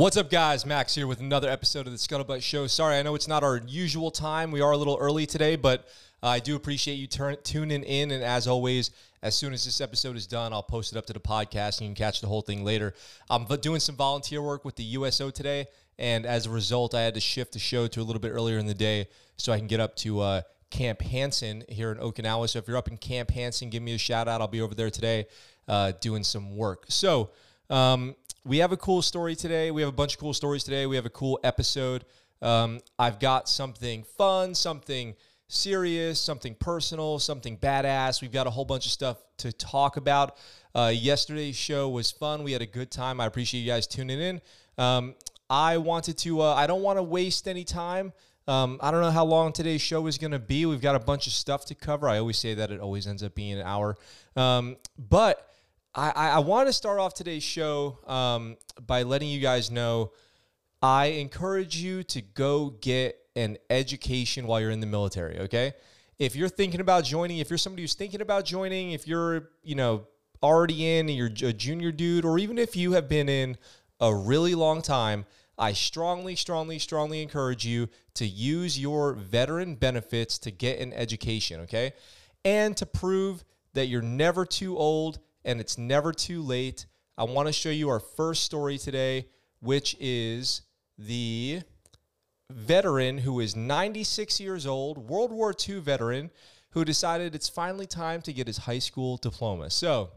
What's up, guys? Max here with another episode of the Scuttlebutt Show. Sorry, I know it's not our usual time. We are a little early today, but uh, I do appreciate you turn, tuning in. And as always, as soon as this episode is done, I'll post it up to the podcast and you can catch the whole thing later. I'm doing some volunteer work with the USO today, and as a result, I had to shift the show to a little bit earlier in the day so I can get up to uh, Camp Hansen here in Okinawa. So if you're up in Camp Hansen, give me a shout out. I'll be over there today uh, doing some work. So, um, we have a cool story today. We have a bunch of cool stories today. We have a cool episode. Um, I've got something fun, something serious, something personal, something badass. We've got a whole bunch of stuff to talk about. Uh, yesterday's show was fun. We had a good time. I appreciate you guys tuning in. Um, I wanted to, uh, I don't want to waste any time. Um, I don't know how long today's show is going to be. We've got a bunch of stuff to cover. I always say that it always ends up being an hour. Um, but I, I, want to start off today's show um, by letting you guys know I encourage you to go get an education while you're in the military, okay? If you're thinking about joining, if you're somebody who's thinking about joining, if you're, you know, already in and you're a junior dude, or even if you have been in a really long time, I strongly, strongly, strongly encourage you to use your veteran benefits to get an education, okay? And to prove that you're never too old and it's never too late. I want to show you our first story today, which is the veteran who is 96 years old, World War II veteran, who decided it's finally time to get his high school diploma. So,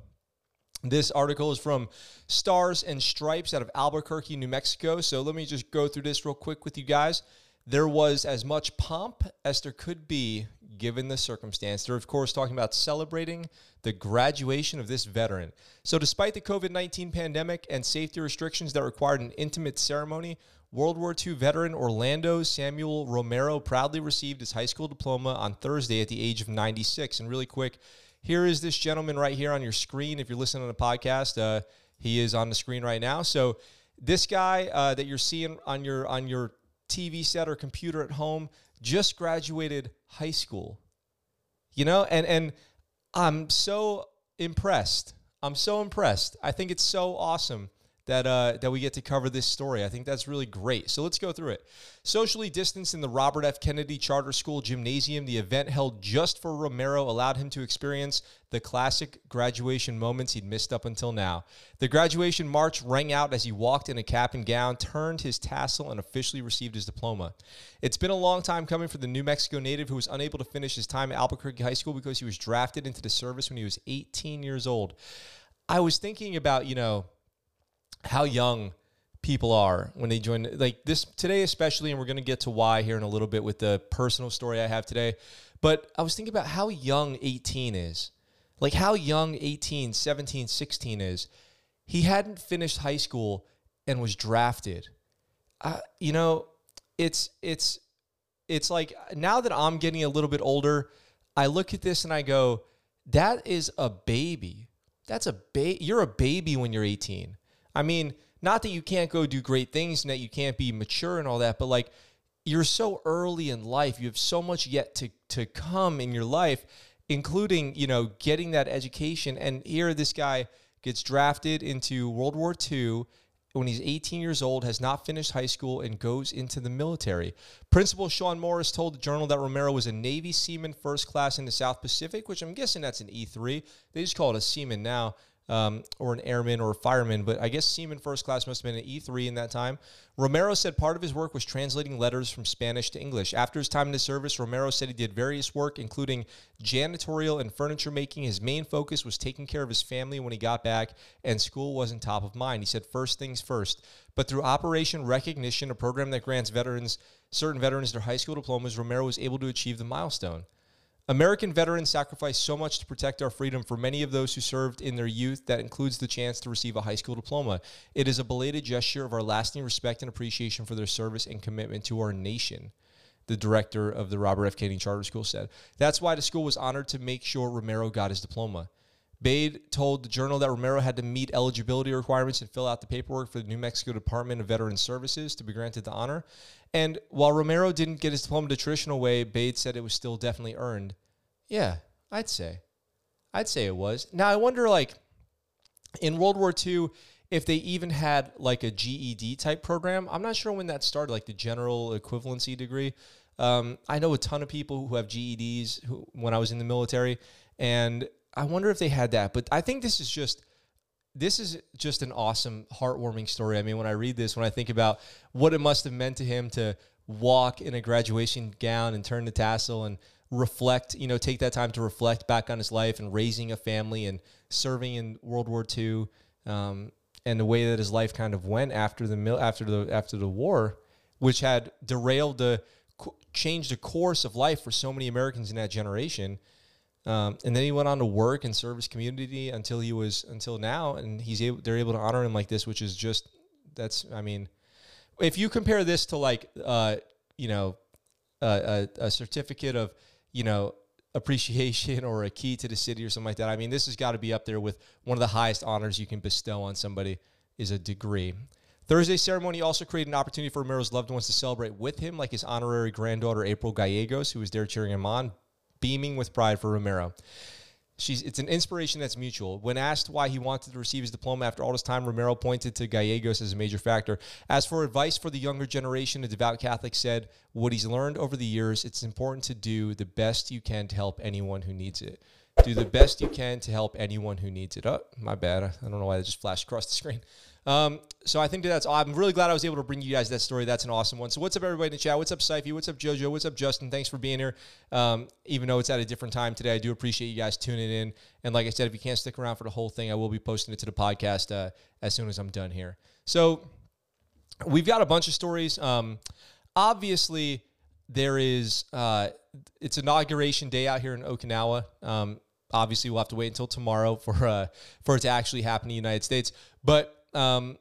this article is from Stars and Stripes out of Albuquerque, New Mexico. So, let me just go through this real quick with you guys. There was as much pomp as there could be given the circumstance. They're, of course, talking about celebrating the graduation of this veteran. So, despite the COVID 19 pandemic and safety restrictions that required an intimate ceremony, World War II veteran Orlando Samuel Romero proudly received his high school diploma on Thursday at the age of 96. And really quick, here is this gentleman right here on your screen. If you're listening to the podcast, uh, he is on the screen right now. So, this guy uh, that you're seeing on your on your TV set or computer at home, just graduated high school. You know, and and I'm so impressed. I'm so impressed. I think it's so awesome that uh, that we get to cover this story. I think that's really great. So let's go through it. Socially distanced in the Robert F. Kennedy Charter School gymnasium, the event held just for Romero allowed him to experience the classic graduation moments he'd missed up until now. The graduation march rang out as he walked in a cap and gown, turned his tassel, and officially received his diploma. It's been a long time coming for the New Mexico native who was unable to finish his time at Albuquerque High School because he was drafted into the service when he was 18 years old. I was thinking about, you know, how young people are when they join like this today especially and we're going to get to why here in a little bit with the personal story i have today but i was thinking about how young 18 is. Like how young 18 17 16 is. He hadn't finished high school and was drafted. Uh, you know it's it's it's like now that i'm getting a little bit older i look at this and i go that is a baby. That's a ba- you're a baby when you're 18 I mean, not that you can't go do great things and that you can't be mature and all that, but like you're so early in life, you have so much yet to to come in your life, including, you know, getting that education. And here this guy gets drafted into World War II when he's 18 years old, has not finished high school, and goes into the military. Principal Sean Morris told the Journal that Romero was a Navy seaman first class in the South Pacific, which I'm guessing that's an E3. They just call it a seaman now um, or an airman or a fireman, but I guess Seaman First Class must have been an E3 in that time. Romero said part of his work was translating letters from Spanish to English. After his time in the service, Romero said he did various work, including janitorial and furniture making. His main focus was taking care of his family when he got back, and school wasn't top of mind. He said, first things first. But through Operation Recognition, a program that grants veterans, certain veterans their high school diplomas, Romero was able to achieve the milestone. American veterans sacrificed so much to protect our freedom for many of those who served in their youth that includes the chance to receive a high school diploma. It is a belated gesture of our lasting respect and appreciation for their service and commitment to our nation, the director of the Robert F. Kennedy Charter School said. That's why the school was honored to make sure Romero got his diploma. Bade told the Journal that Romero had to meet eligibility requirements and fill out the paperwork for the New Mexico Department of Veteran Services to be granted the honor. And while Romero didn't get his diploma the traditional way, Bade said it was still definitely earned. Yeah, I'd say. I'd say it was. Now I wonder, like, in World War II, if they even had like a GED type program. I'm not sure when that started, like the general equivalency degree. Um, I know a ton of people who have GEDs who, when I was in the military, and I wonder if they had that. But I think this is just this is just an awesome, heartwarming story. I mean, when I read this, when I think about what it must have meant to him to walk in a graduation gown and turn the tassel and reflect, you know, take that time to reflect back on his life and raising a family and serving in World War II, um, and the way that his life kind of went after the after the after the war, which had derailed the changed the course of life for so many Americans in that generation. Um, and then he went on to work and serve his community until he was until now, and he's able. They're able to honor him like this, which is just that's. I mean, if you compare this to like, uh, you know, a, a certificate of, you know, appreciation or a key to the city or something like that. I mean, this has got to be up there with one of the highest honors you can bestow on somebody is a degree. Thursday's ceremony also created an opportunity for Romero's loved ones to celebrate with him, like his honorary granddaughter April Gallegos, who was there cheering him on, beaming with pride for Romero. She's, it's an inspiration that's mutual. When asked why he wanted to receive his diploma after all this time, Romero pointed to Gallegos as a major factor. As for advice for the younger generation, a devout Catholic said, What he's learned over the years, it's important to do the best you can to help anyone who needs it. Do the best you can to help anyone who needs it. Oh, my bad. I don't know why that just flashed across the screen. Um, so I think that's. I'm really glad I was able to bring you guys that story. That's an awesome one. So what's up, everybody in the chat? What's up, Syfy? What's up, JoJo? What's up, Justin? Thanks for being here. Um, even though it's at a different time today, I do appreciate you guys tuning in. And like I said, if you can't stick around for the whole thing, I will be posting it to the podcast uh, as soon as I'm done here. So we've got a bunch of stories. Um, obviously, there is. Uh, it's inauguration day out here in Okinawa. Um, obviously, we'll have to wait until tomorrow for uh, for it to actually happen in the United States, but um,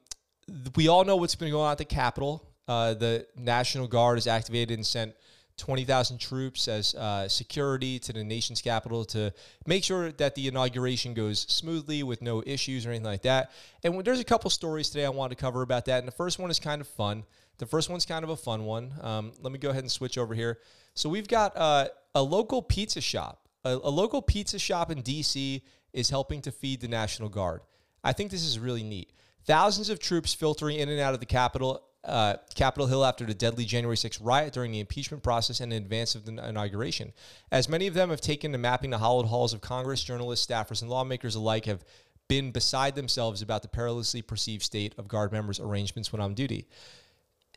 we all know what's been going on at the Capitol. Uh, the National Guard is activated and sent 20,000 troops as uh, security to the nation's capital to make sure that the inauguration goes smoothly with no issues or anything like that. And there's a couple stories today I want to cover about that. And the first one is kind of fun. The first one's kind of a fun one. Um, let me go ahead and switch over here. So we've got uh, a local pizza shop. A, a local pizza shop in D.C. is helping to feed the National Guard. I think this is really neat. Thousands of troops filtering in and out of the Capitol, uh, Capitol Hill after the deadly January 6 riot during the impeachment process and in advance of the inauguration. As many of them have taken to mapping the hollowed halls of Congress, journalists, staffers, and lawmakers alike have been beside themselves about the perilously perceived state of Guard members' arrangements when on duty.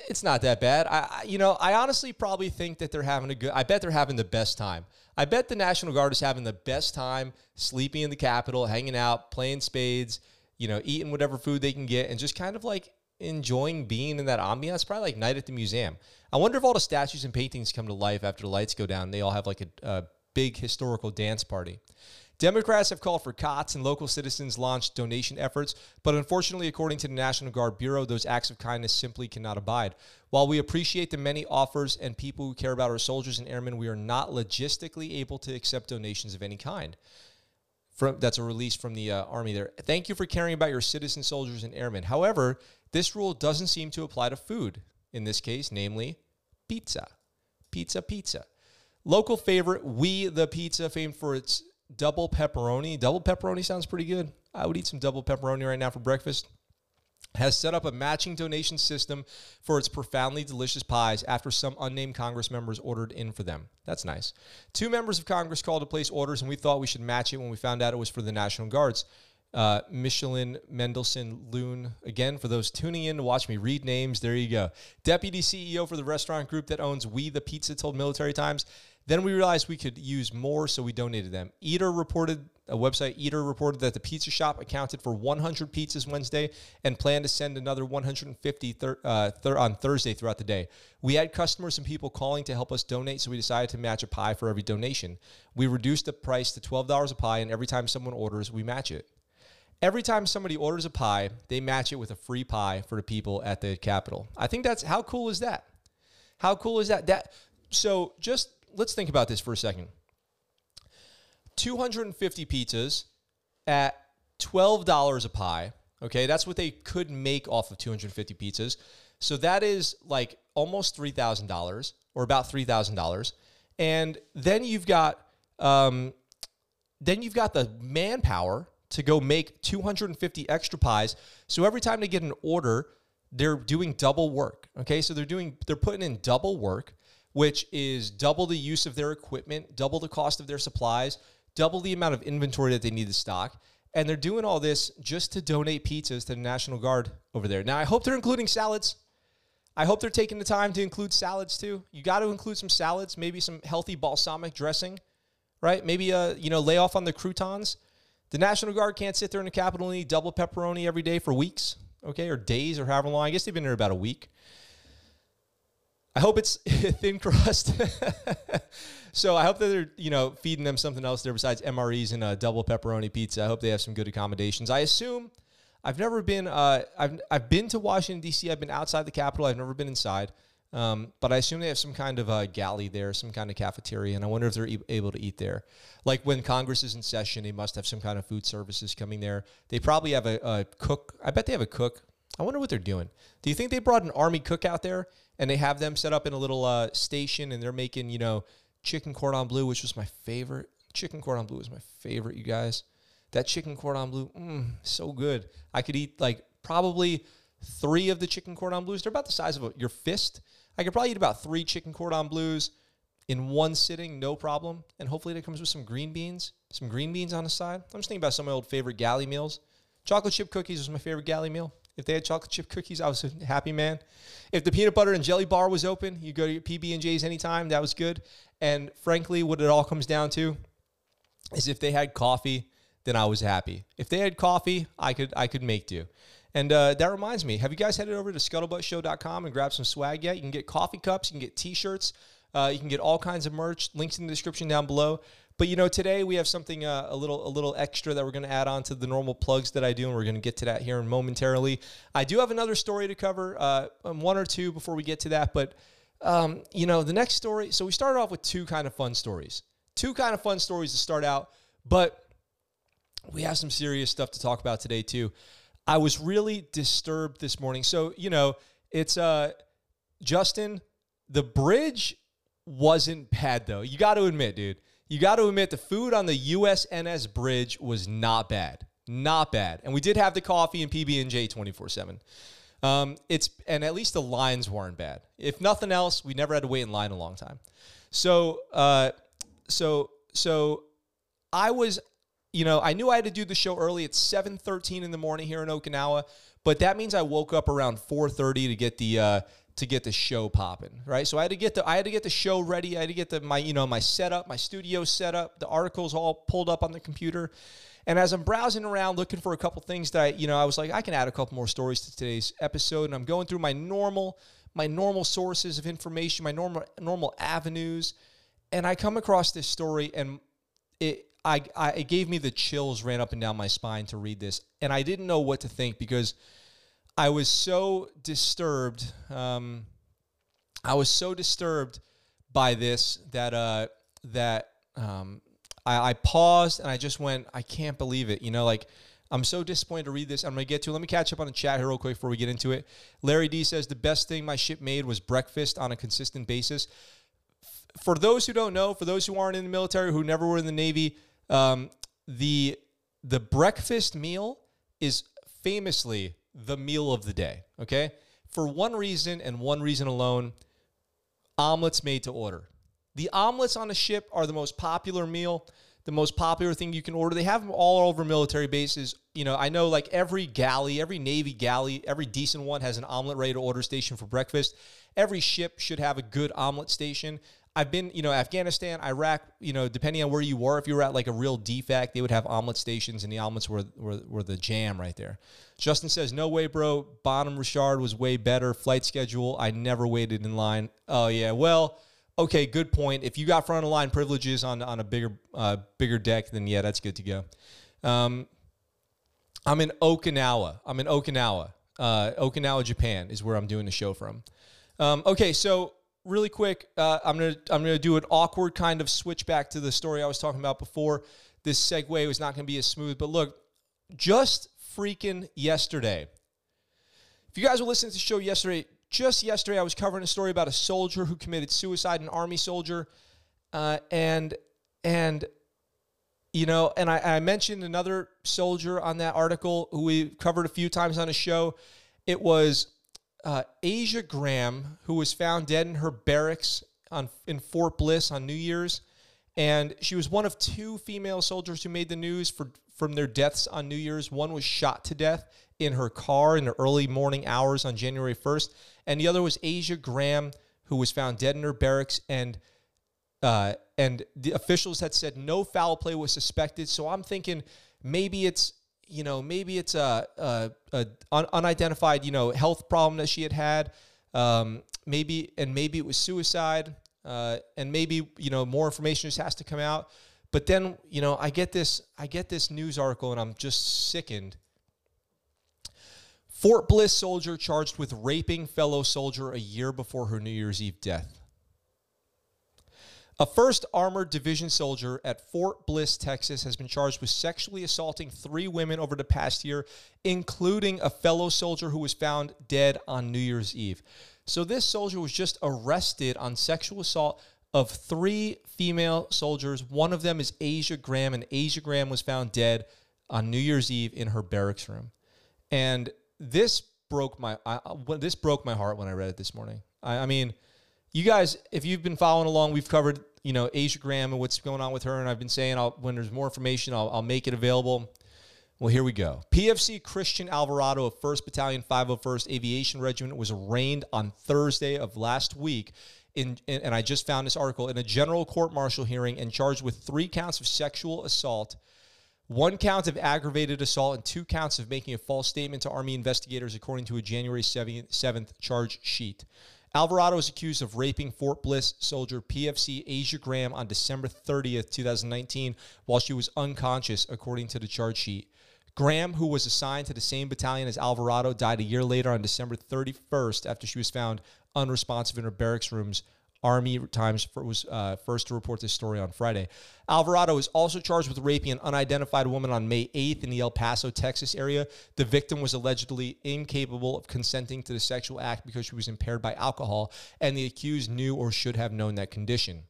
It's not that bad. I, you know, I honestly probably think that they're having a good. I bet they're having the best time. I bet the National Guard is having the best time sleeping in the Capitol, hanging out, playing spades, you know, eating whatever food they can get and just kind of like enjoying being in that ambiance. Probably like night at the museum. I wonder if all the statues and paintings come to life after the lights go down. They all have like a, a big historical dance party. Democrats have called for cots and local citizens launched donation efforts, but unfortunately, according to the National Guard Bureau, those acts of kindness simply cannot abide. While we appreciate the many offers and people who care about our soldiers and airmen, we are not logistically able to accept donations of any kind from that's a release from the uh, army there. Thank you for caring about your citizen soldiers and airmen. However, this rule doesn't seem to apply to food in this case, namely pizza. Pizza, pizza. Local favorite, We the Pizza, famed for its double pepperoni. Double pepperoni sounds pretty good. I would eat some double pepperoni right now for breakfast has set up a matching donation system for its profoundly delicious pies after some unnamed Congress members ordered in for them. That's nice. Two members of Congress called to place orders, and we thought we should match it when we found out it was for the National Guards. Uh, Micheline Mendelsohn Loon. Again, for those tuning in to watch me read names, there you go. Deputy CEO for the restaurant group that owns We the Pizza told Military Times then we realized we could use more, so we donated them. Eater reported, a website Eater reported that the pizza shop accounted for 100 pizzas Wednesday and planned to send another 150 thir- uh, thir- on Thursday throughout the day. We had customers and people calling to help us donate, so we decided to match a pie for every donation. We reduced the price to $12 a pie, and every time someone orders, we match it. Every time somebody orders a pie, they match it with a free pie for the people at the Capitol. I think that's how cool is that? How cool is that? That so just let's think about this for a second. 250 pizzas at $12 a pie. Okay, that's what they could make off of 250 pizzas. So that is like almost $3,000 or about $3,000. And then you've got um, then you've got the manpower to go make 250 extra pies. So every time they get an order, they're doing double work. Okay, so they're doing they're putting in double work, which is double the use of their equipment, double the cost of their supplies, double the amount of inventory that they need to stock. And they're doing all this just to donate pizzas to the National Guard over there. Now, I hope they're including salads. I hope they're taking the time to include salads too. You got to include some salads, maybe some healthy balsamic dressing, right? Maybe uh, you know, lay off on the croutons. The National Guard can't sit there in the Capitol and eat double pepperoni every day for weeks, okay, or days or however long. I guess they've been there about a week. I hope it's thin crust. so I hope that they're you know feeding them something else there besides MREs and a double pepperoni pizza. I hope they have some good accommodations. I assume I've never been. Uh, I've I've been to Washington D.C. I've been outside the Capitol. I've never been inside. Um, but I assume they have some kind of a galley there, some kind of cafeteria, and I wonder if they're e- able to eat there. Like when Congress is in session, they must have some kind of food services coming there. They probably have a, a cook. I bet they have a cook. I wonder what they're doing. Do you think they brought an army cook out there and they have them set up in a little uh, station and they're making, you know, chicken cordon bleu, which was my favorite. Chicken cordon bleu was my favorite, you guys. That chicken cordon bleu, mm, so good. I could eat like probably three of the chicken cordon bleus. They're about the size of a, your fist. I could probably eat about three chicken cordon bleus in one sitting, no problem. And hopefully that comes with some green beans, some green beans on the side. I'm just thinking about some of my old favorite galley meals. Chocolate chip cookies was my favorite galley meal. If they had chocolate chip cookies, I was a happy man. If the peanut butter and jelly bar was open, you go to your PB and J's anytime. That was good. And frankly, what it all comes down to is if they had coffee, then I was happy. If they had coffee, I could I could make do. And uh, that reminds me, have you guys headed over to scuttlebuttshow.com and grabbed some swag yet? You can get coffee cups, you can get t-shirts, uh, you can get all kinds of merch. Links in the description down below. But you know, today we have something uh, a little a little extra that we're going to add on to the normal plugs that I do, and we're going to get to that here momentarily. I do have another story to cover, uh, um, one or two before we get to that. But um, you know, the next story. So we started off with two kind of fun stories, two kind of fun stories to start out, but we have some serious stuff to talk about today too. I was really disturbed this morning. So you know, it's uh, Justin. The bridge wasn't bad though. You got to admit, dude you got to admit the food on the USNS bridge was not bad, not bad. And we did have the coffee and PB and J twenty four seven. Um, it's and at least the lines weren't bad. If nothing else, we never had to wait in line a long time. So, uh, so, so, I was, you know, I knew I had to do the show early. It's seven thirteen in the morning here in Okinawa, but that means I woke up around four thirty to get the uh, to get the show popping, right? So I had to get the I had to get the show ready. I had to get the my you know my setup, my studio set up, the articles all pulled up on the computer. And as I'm browsing around looking for a couple things that I, you know, I was like, I can add a couple more stories to today's episode. And I'm going through my normal, my normal sources of information, my normal normal avenues, and I come across this story, and it I, I it gave me the chills ran up and down my spine to read this, and I didn't know what to think because I was so disturbed. Um, I was so disturbed by this that uh, that um, I, I, paused and I just went, I can't believe it. You know, like I'm so disappointed to read this. I'm gonna get to. Let me catch up on the chat here real quick before we get into it. Larry D says the best thing my ship made was breakfast on a consistent basis. For those who don't know, for those who aren't in the military, who never were in the Navy, um, the the breakfast meal is famously the meal of the day, okay? For one reason and one reason alone omelets made to order. The omelets on a ship are the most popular meal, the most popular thing you can order. They have them all over military bases. You know, I know like every galley, every Navy galley, every decent one has an omelet ready to order station for breakfast. Every ship should have a good omelet station. I've been, you know, Afghanistan, Iraq, you know, depending on where you were, if you were at like a real DFAC, they would have omelet stations and the omelets were, were, were the jam right there. Justin says, no way, bro. Bonhomme Richard was way better. Flight schedule, I never waited in line. Oh, yeah. Well, okay, good point. If you got front of line privileges on, on a bigger, uh, bigger deck, then yeah, that's good to go. Um, I'm in Okinawa. I'm in Okinawa. Uh, Okinawa, Japan is where I'm doing the show from. Um, okay, so really quick, uh, I'm gonna I'm gonna do an awkward kind of switch back to the story I was talking about before. This segue was not gonna be as smooth, but look, just freaking yesterday. If you guys were listening to the show yesterday, just yesterday I was covering a story about a soldier who committed suicide, an army soldier, uh, and and you know, and I, I mentioned another soldier on that article who we covered a few times on a show. It was uh, Asia Graham, who was found dead in her barracks on in Fort Bliss on New Year's, and she was one of two female soldiers who made the news for from their deaths on New Year's. One was shot to death in her car in the early morning hours on January 1st, and the other was Asia Graham, who was found dead in her barracks and uh, and the officials had said no foul play was suspected. So I'm thinking maybe it's you know maybe it's a, a, a un- unidentified you know health problem that she had had. Um, maybe and maybe it was suicide. Uh, and maybe you know more information just has to come out. But then you know I get this I get this news article and I'm just sickened. Fort Bliss soldier charged with raping fellow soldier a year before her New Year's Eve death. A 1st Armored Division soldier at Fort Bliss, Texas, has been charged with sexually assaulting three women over the past year, including a fellow soldier who was found dead on New Year's Eve. So, this soldier was just arrested on sexual assault of three female soldiers. One of them is Asia Graham, and Asia Graham was found dead on New Year's Eve in her barracks room. And this broke my I, this broke my heart when I read it this morning. I, I mean, you guys, if you've been following along, we've covered you know Asia Graham and what's going on with her, and I've been saying I'll, when there's more information, I'll, I'll make it available. Well, here we go. PFC Christian Alvarado of 1st Battalion 501st Aviation Regiment was arraigned on Thursday of last week. In, in, and I just found this article in a general court martial hearing and charged with three counts of sexual assault, one count of aggravated assault, and two counts of making a false statement to Army investigators, according to a January 7th, 7th charge sheet. Alvarado is accused of raping Fort Bliss soldier PFC Asia Graham on December 30th, 2019, while she was unconscious, according to the charge sheet. Graham, who was assigned to the same battalion as Alvarado, died a year later on December 31st after she was found unresponsive in her barracks rooms Army Times was uh, first to report this story on Friday. Alvarado is also charged with raping an unidentified woman on May 8th in the El Paso, Texas area. The victim was allegedly incapable of consenting to the sexual act because she was impaired by alcohol, and the accused knew or should have known that condition.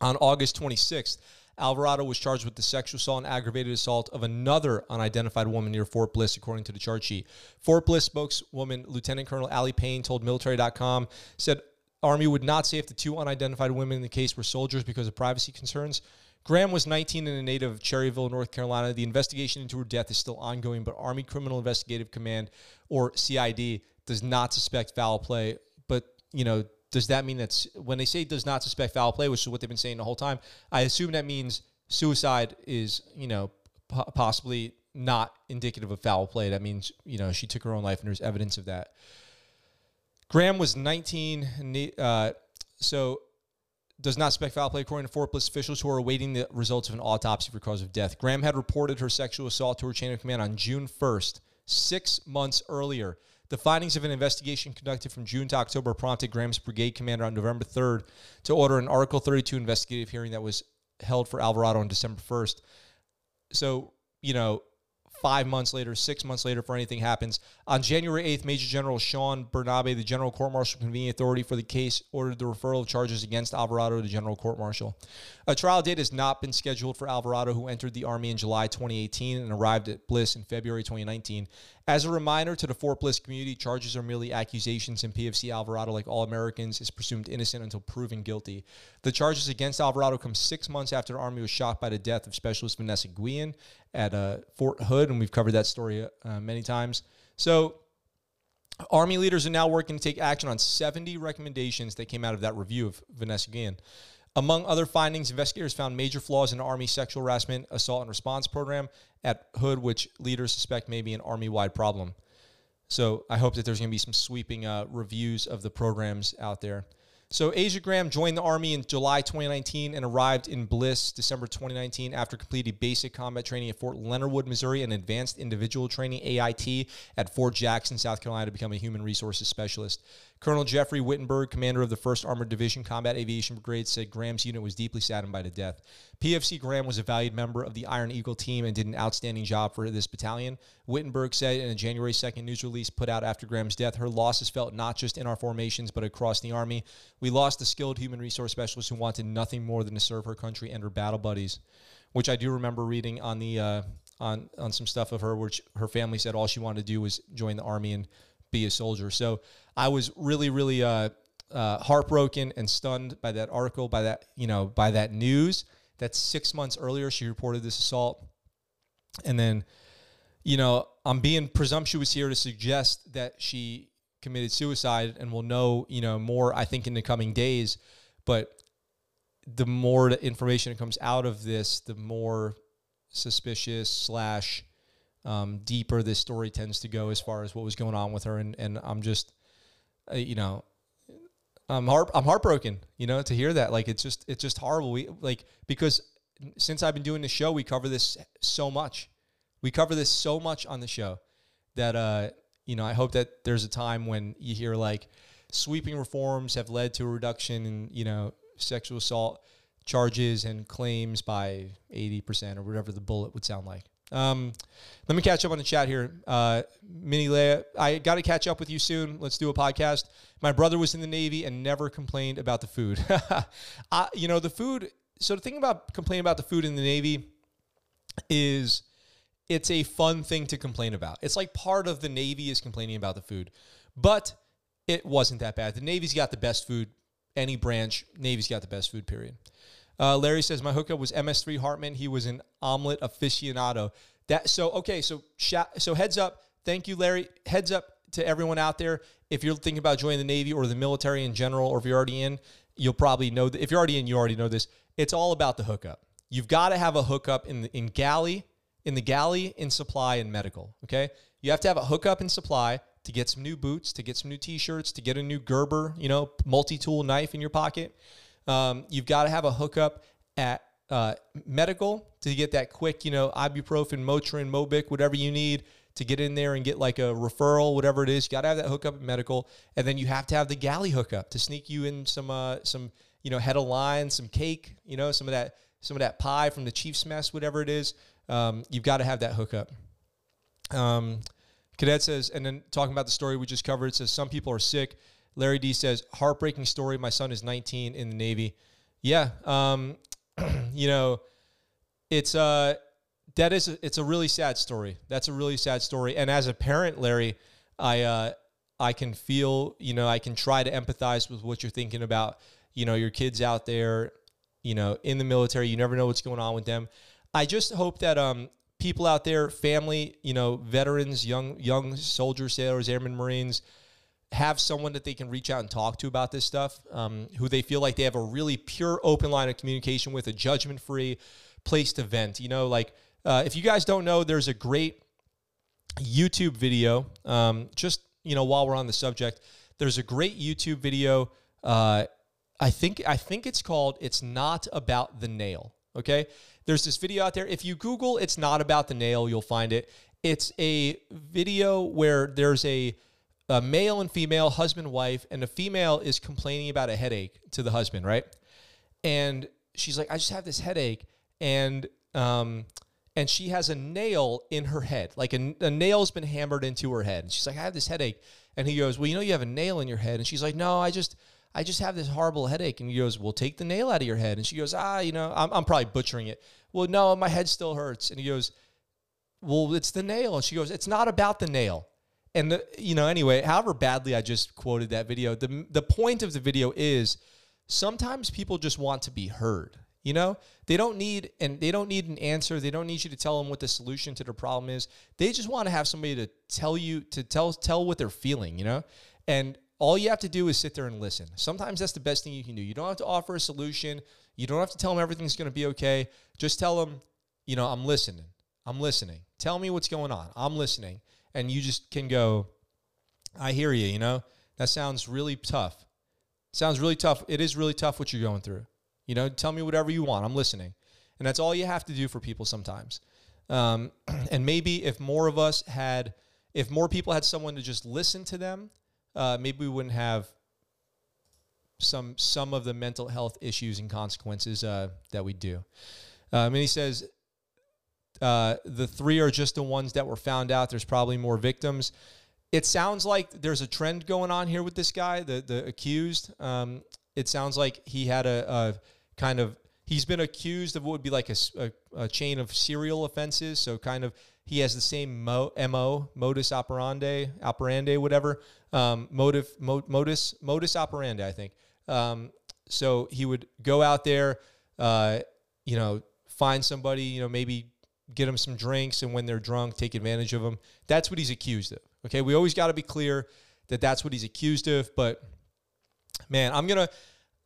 On August 26th, Alvarado was charged with the sexual assault and aggravated assault of another unidentified woman near Fort Bliss, according to the charge sheet. Fort Bliss spokeswoman Lieutenant Colonel Allie Payne told Military.com said Army would not say if the two unidentified women in the case were soldiers because of privacy concerns. Graham was 19 and a native of Cherryville, North Carolina. The investigation into her death is still ongoing, but Army Criminal Investigative Command, or CID, does not suspect foul play. But, you know, does that mean that when they say does not suspect foul play, which is what they've been saying the whole time, I assume that means suicide is, you know, possibly not indicative of foul play. That means, you know, she took her own life and there's evidence of that. Graham was 19, uh, so does not suspect foul play according to Fort Bliss officials who are awaiting the results of an autopsy for cause of death. Graham had reported her sexual assault to her chain of command on June 1st, six months earlier. The findings of an investigation conducted from June to October prompted Graham's brigade commander on November 3rd to order an Article 32 investigative hearing that was held for Alvarado on December 1st. So, you know, five months later, six months later, for anything happens. On January 8th, Major General Sean Bernabe, the General Court Martial Convening Authority for the case, ordered the referral of charges against Alvarado to General Court Martial. A trial date has not been scheduled for Alvarado, who entered the Army in July 2018 and arrived at Bliss in February 2019. As a reminder to the Fort Bliss community, charges are merely accusations, and PFC Alvarado, like all Americans, is presumed innocent until proven guilty. The charges against Alvarado come six months after Army was shocked by the death of Specialist Vanessa Guillen at uh, Fort Hood, and we've covered that story uh, many times. So, Army leaders are now working to take action on 70 recommendations that came out of that review of Vanessa Guillen. Among other findings, investigators found major flaws in the Army sexual harassment assault and response program at Hood, which leaders suspect may be an Army wide problem. So I hope that there's going to be some sweeping uh, reviews of the programs out there. So Asia Graham joined the Army in July 2019 and arrived in Bliss December 2019 after completing basic combat training at Fort Leonard Wood, Missouri, and advanced individual training AIT at Fort Jackson, South Carolina, to become a human resources specialist. Colonel Jeffrey Wittenberg, commander of the 1st Armored Division Combat Aviation Brigade, said Graham's unit was deeply saddened by the death. PFC Graham was a valued member of the Iron Eagle team and did an outstanding job for this battalion. Wittenberg said in a January 2nd news release put out after Graham's death, her loss is felt not just in our formations, but across the Army. We lost a skilled human resource specialist who wanted nothing more than to serve her country and her battle buddies. which I do remember reading on the uh, on on some stuff of her, which her family said all she wanted to do was join the army and be a soldier. So I was really, really uh, uh, heartbroken and stunned by that article, by that you know, by that news. That six months earlier she reported this assault, and then, you know, I'm being presumptuous here to suggest that she committed suicide, and we'll know, you know, more. I think in the coming days, but the more information comes out of this, the more suspicious slash um, deeper this story tends to go as far as what was going on with her. And, and I'm just, uh, you know, I'm heart I'm heartbroken, you know, to hear that. Like it's just it's just horrible. We like because since I've been doing the show, we cover this so much. We cover this so much on the show that uh, you know, I hope that there's a time when you hear like sweeping reforms have led to a reduction in, you know, sexual assault charges and claims by 80% or whatever the bullet would sound like. Um, let me catch up on the chat here. Uh, Mini Leia, I got to catch up with you soon. Let's do a podcast. My brother was in the Navy and never complained about the food. I, you know, the food. So the thing about complaining about the food in the Navy is it's a fun thing to complain about. It's like part of the Navy is complaining about the food, but it wasn't that bad. The Navy's got the best food. Any branch, Navy's got the best food, period. Uh, Larry says my hookup was MS3 Hartman. He was an omelet aficionado. That so okay. So so heads up. Thank you, Larry. Heads up to everyone out there. If you're thinking about joining the Navy or the military in general, or if you're already in, you'll probably know that. If you're already in, you already know this. It's all about the hookup. You've got to have a hookup in the, in galley, in the galley, in supply, and medical. Okay, you have to have a hookup in supply to get some new boots, to get some new T-shirts, to get a new Gerber, you know, multi-tool knife in your pocket. Um, you've got to have a hookup at uh, medical to get that quick, you know, ibuprofen, Motrin, Mobic, whatever you need to get in there and get like a referral, whatever it is. You got to have that hookup at medical, and then you have to have the galley hookup to sneak you in some uh, some you know head of line, some cake, you know, some of that some of that pie from the Chiefs mess, whatever it is. Um, you've got to have that hookup. Um, Cadet says, and then talking about the story we just covered, says some people are sick. Larry D says, heartbreaking story. My son is 19 in the Navy. Yeah, um, you know, it's uh, that is a, it's a really sad story. That's a really sad story. And as a parent, Larry, I uh, I can feel, you know, I can try to empathize with what you're thinking about. You know, your kids out there, you know, in the military. You never know what's going on with them. I just hope that um, people out there, family, you know, veterans, young young soldiers, sailors, airmen, marines have someone that they can reach out and talk to about this stuff, um, who they feel like they have a really pure, open line of communication with, a judgment free place to vent. You know, like uh, if you guys don't know, there's a great YouTube video. Um, just you know, while we're on the subject, there's a great YouTube video. Uh, I think I think it's called "It's Not About the Nail." Okay, there's this video out there. If you Google "It's Not About the Nail," you'll find it. It's a video where there's a a male and female, husband, wife, and the female is complaining about a headache to the husband, right? And she's like, I just have this headache. And, um, and she has a nail in her head, like a, a nail's been hammered into her head. And she's like, I have this headache. And he goes, Well, you know, you have a nail in your head. And she's like, No, I just, I just have this horrible headache. And he goes, Well, take the nail out of your head. And she goes, Ah, you know, I'm, I'm probably butchering it. Well, no, my head still hurts. And he goes, Well, it's the nail. And she goes, It's not about the nail. And the, you know, anyway, however badly I just quoted that video, the the point of the video is sometimes people just want to be heard. You know, they don't need and they don't need an answer. They don't need you to tell them what the solution to their problem is. They just want to have somebody to tell you to tell tell what they're feeling. You know, and all you have to do is sit there and listen. Sometimes that's the best thing you can do. You don't have to offer a solution. You don't have to tell them everything's going to be okay. Just tell them, you know, I'm listening. I'm listening. Tell me what's going on. I'm listening and you just can go, I hear you, you know? That sounds really tough. Sounds really tough. It is really tough what you're going through. You know, tell me whatever you want. I'm listening. And that's all you have to do for people sometimes. Um, and maybe if more of us had, if more people had someone to just listen to them, uh, maybe we wouldn't have some some of the mental health issues and consequences uh, that we do. Um, and he says, uh, the three are just the ones that were found out. There's probably more victims. It sounds like there's a trend going on here with this guy, the the accused. Um, it sounds like he had a, a kind of He's been accused of what would be like a, a, a chain of serial offenses. So kind of he has the same mo, mo modus operandi, operandi, whatever um, motive, mo, modus, modus operandi. I think. Um, so he would go out there, uh, you know, find somebody, you know, maybe get them some drinks, and when they're drunk, take advantage of them. That's what he's accused of. Okay, we always got to be clear that that's what he's accused of. But man, I'm gonna.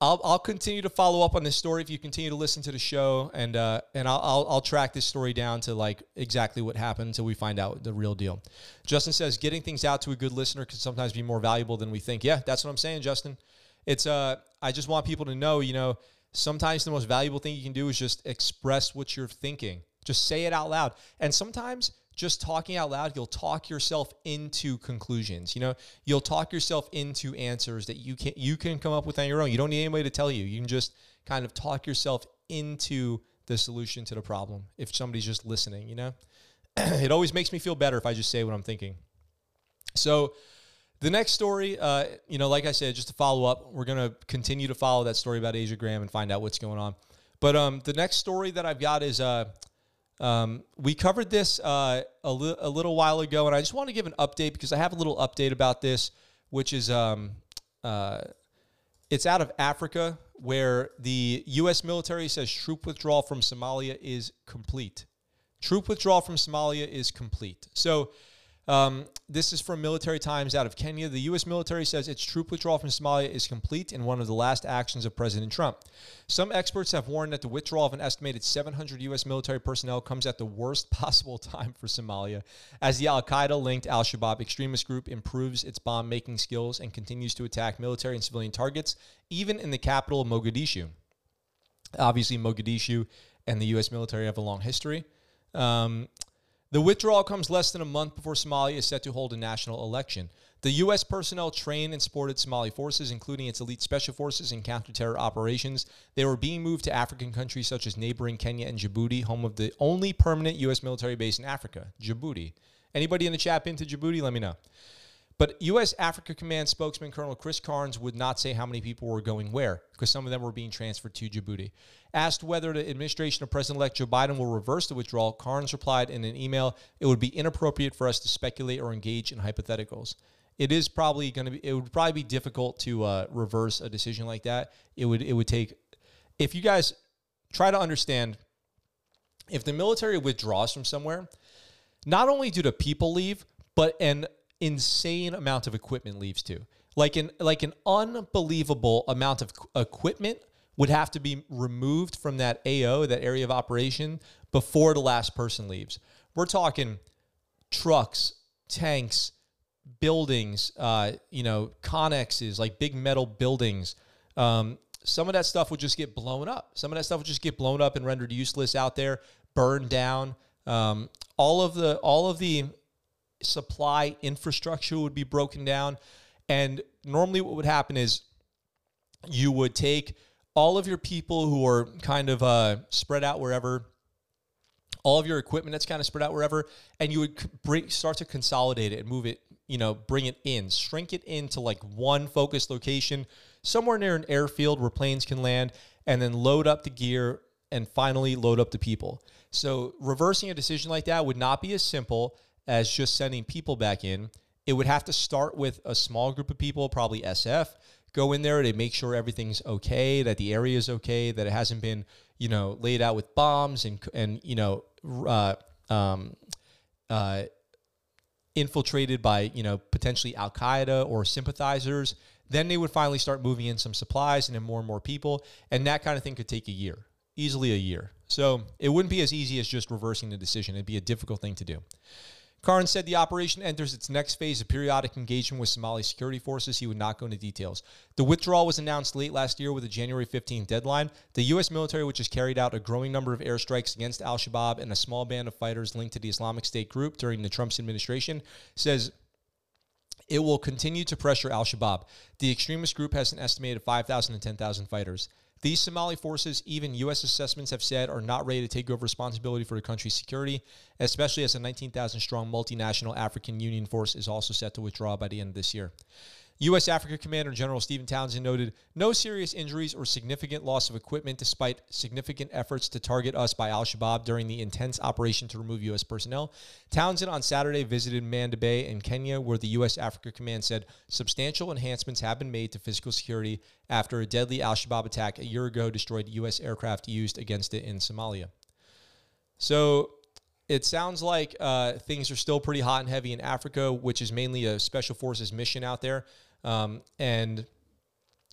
I'll, I'll continue to follow up on this story if you continue to listen to the show, and uh, and I'll, I'll, I'll track this story down to like exactly what happened until we find out the real deal. Justin says getting things out to a good listener can sometimes be more valuable than we think. Yeah, that's what I'm saying, Justin. It's uh, I just want people to know, you know, sometimes the most valuable thing you can do is just express what you're thinking. Just say it out loud. And sometimes just talking out loud, you'll talk yourself into conclusions. You know, you'll talk yourself into answers that you can you can come up with on your own. You don't need anybody to tell you. You can just kind of talk yourself into the solution to the problem if somebody's just listening, you know? it always makes me feel better if I just say what I'm thinking. So, the next story, uh, you know, like I said, just to follow up, we're to continue to follow that story about Asia Graham and find out what's going on. But um, the next story that I've got is uh, um, we covered this uh, a, li- a, little while ago, and I just want to give an update because I have a little update about this, which is um, uh, it's out of Africa where the U.S. military says troop withdrawal from Somalia is complete. Troop withdrawal from Somalia is complete. So um, this is from Military Times out of Kenya. The U.S. military says its troop withdrawal from Somalia is complete in one of the last actions of President Trump. Some experts have warned that the withdrawal of an estimated 700 U.S. military personnel comes at the worst possible time for Somalia, as the Al Qaeda linked Al Shabaab extremist group improves its bomb making skills and continues to attack military and civilian targets, even in the capital, Mogadishu. Obviously, Mogadishu and the U.S. military have a long history. Um, the withdrawal comes less than a month before Somalia is set to hold a national election. The U.S. personnel trained and supported Somali forces, including its elite special forces and counterterror operations. They were being moved to African countries such as neighboring Kenya and Djibouti, home of the only permanent U.S. military base in Africa, Djibouti. Anybody in the chat been to Djibouti? Let me know. But U.S. Africa Command spokesman Colonel Chris Karns would not say how many people were going where, because some of them were being transferred to Djibouti. Asked whether the administration of President elect Joe Biden will reverse the withdrawal, Karns replied in an email it would be inappropriate for us to speculate or engage in hypotheticals. It is probably going to be, it would probably be difficult to uh, reverse a decision like that. It would, it would take, if you guys try to understand, if the military withdraws from somewhere, not only do the people leave, but an insane amount of equipment leaves too. Like an like an unbelievable amount of equipment would have to be removed from that AO, that area of operation, before the last person leaves. We're talking trucks, tanks, buildings, uh, you know, connexes, like big metal buildings. Um, some of that stuff would just get blown up. Some of that stuff would just get blown up and rendered useless out there, burned down. Um, all of the all of the supply infrastructure would be broken down. And normally, what would happen is you would take all of your people who are kind of uh, spread out wherever, all of your equipment that's kind of spread out wherever, and you would bring, start to consolidate it and move it, you know, bring it in, shrink it into like one focused location, somewhere near an airfield where planes can land, and then load up the gear and finally load up the people. So reversing a decision like that would not be as simple as just sending people back in. It would have to start with a small group of people, probably SF, go in there to make sure everything's okay, that the area is okay, that it hasn't been, you know, laid out with bombs and and you know, uh, um, uh, infiltrated by you know potentially Al Qaeda or sympathizers. Then they would finally start moving in some supplies and then more and more people, and that kind of thing could take a year, easily a year. So it wouldn't be as easy as just reversing the decision. It'd be a difficult thing to do. Karn said the operation enters its next phase of periodic engagement with Somali security forces. He would not go into details. The withdrawal was announced late last year with a January 15 deadline. The U.S. military, which has carried out a growing number of airstrikes against al Shabaab and a small band of fighters linked to the Islamic State group during the Trump's administration, says it will continue to pressure al Shabaab. The extremist group has an estimated 5,000 to 10,000 fighters. These Somali forces, even U.S. assessments have said, are not ready to take over responsibility for the country's security, especially as a 19,000 strong multinational African Union force is also set to withdraw by the end of this year. U.S. Africa Commander General Stephen Townsend noted no serious injuries or significant loss of equipment despite significant efforts to target us by Al Shabaab during the intense operation to remove U.S. personnel. Townsend on Saturday visited Manda Bay in Kenya, where the U.S. Africa Command said substantial enhancements have been made to physical security after a deadly Al Shabaab attack a year ago destroyed U.S. aircraft used against it in Somalia. So it sounds like uh, things are still pretty hot and heavy in Africa, which is mainly a special forces mission out there. Um, and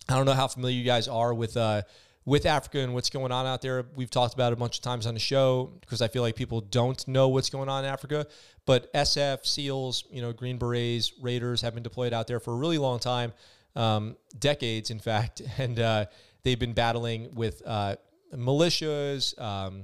I don't know how familiar you guys are with uh, with Africa and what's going on out there. We've talked about a bunch of times on the show because I feel like people don't know what's going on in Africa. But SF, SEALs, you know, Green Berets, Raiders have been deployed out there for a really long time, um, decades, in fact, and uh, they've been battling with uh, militias. Um,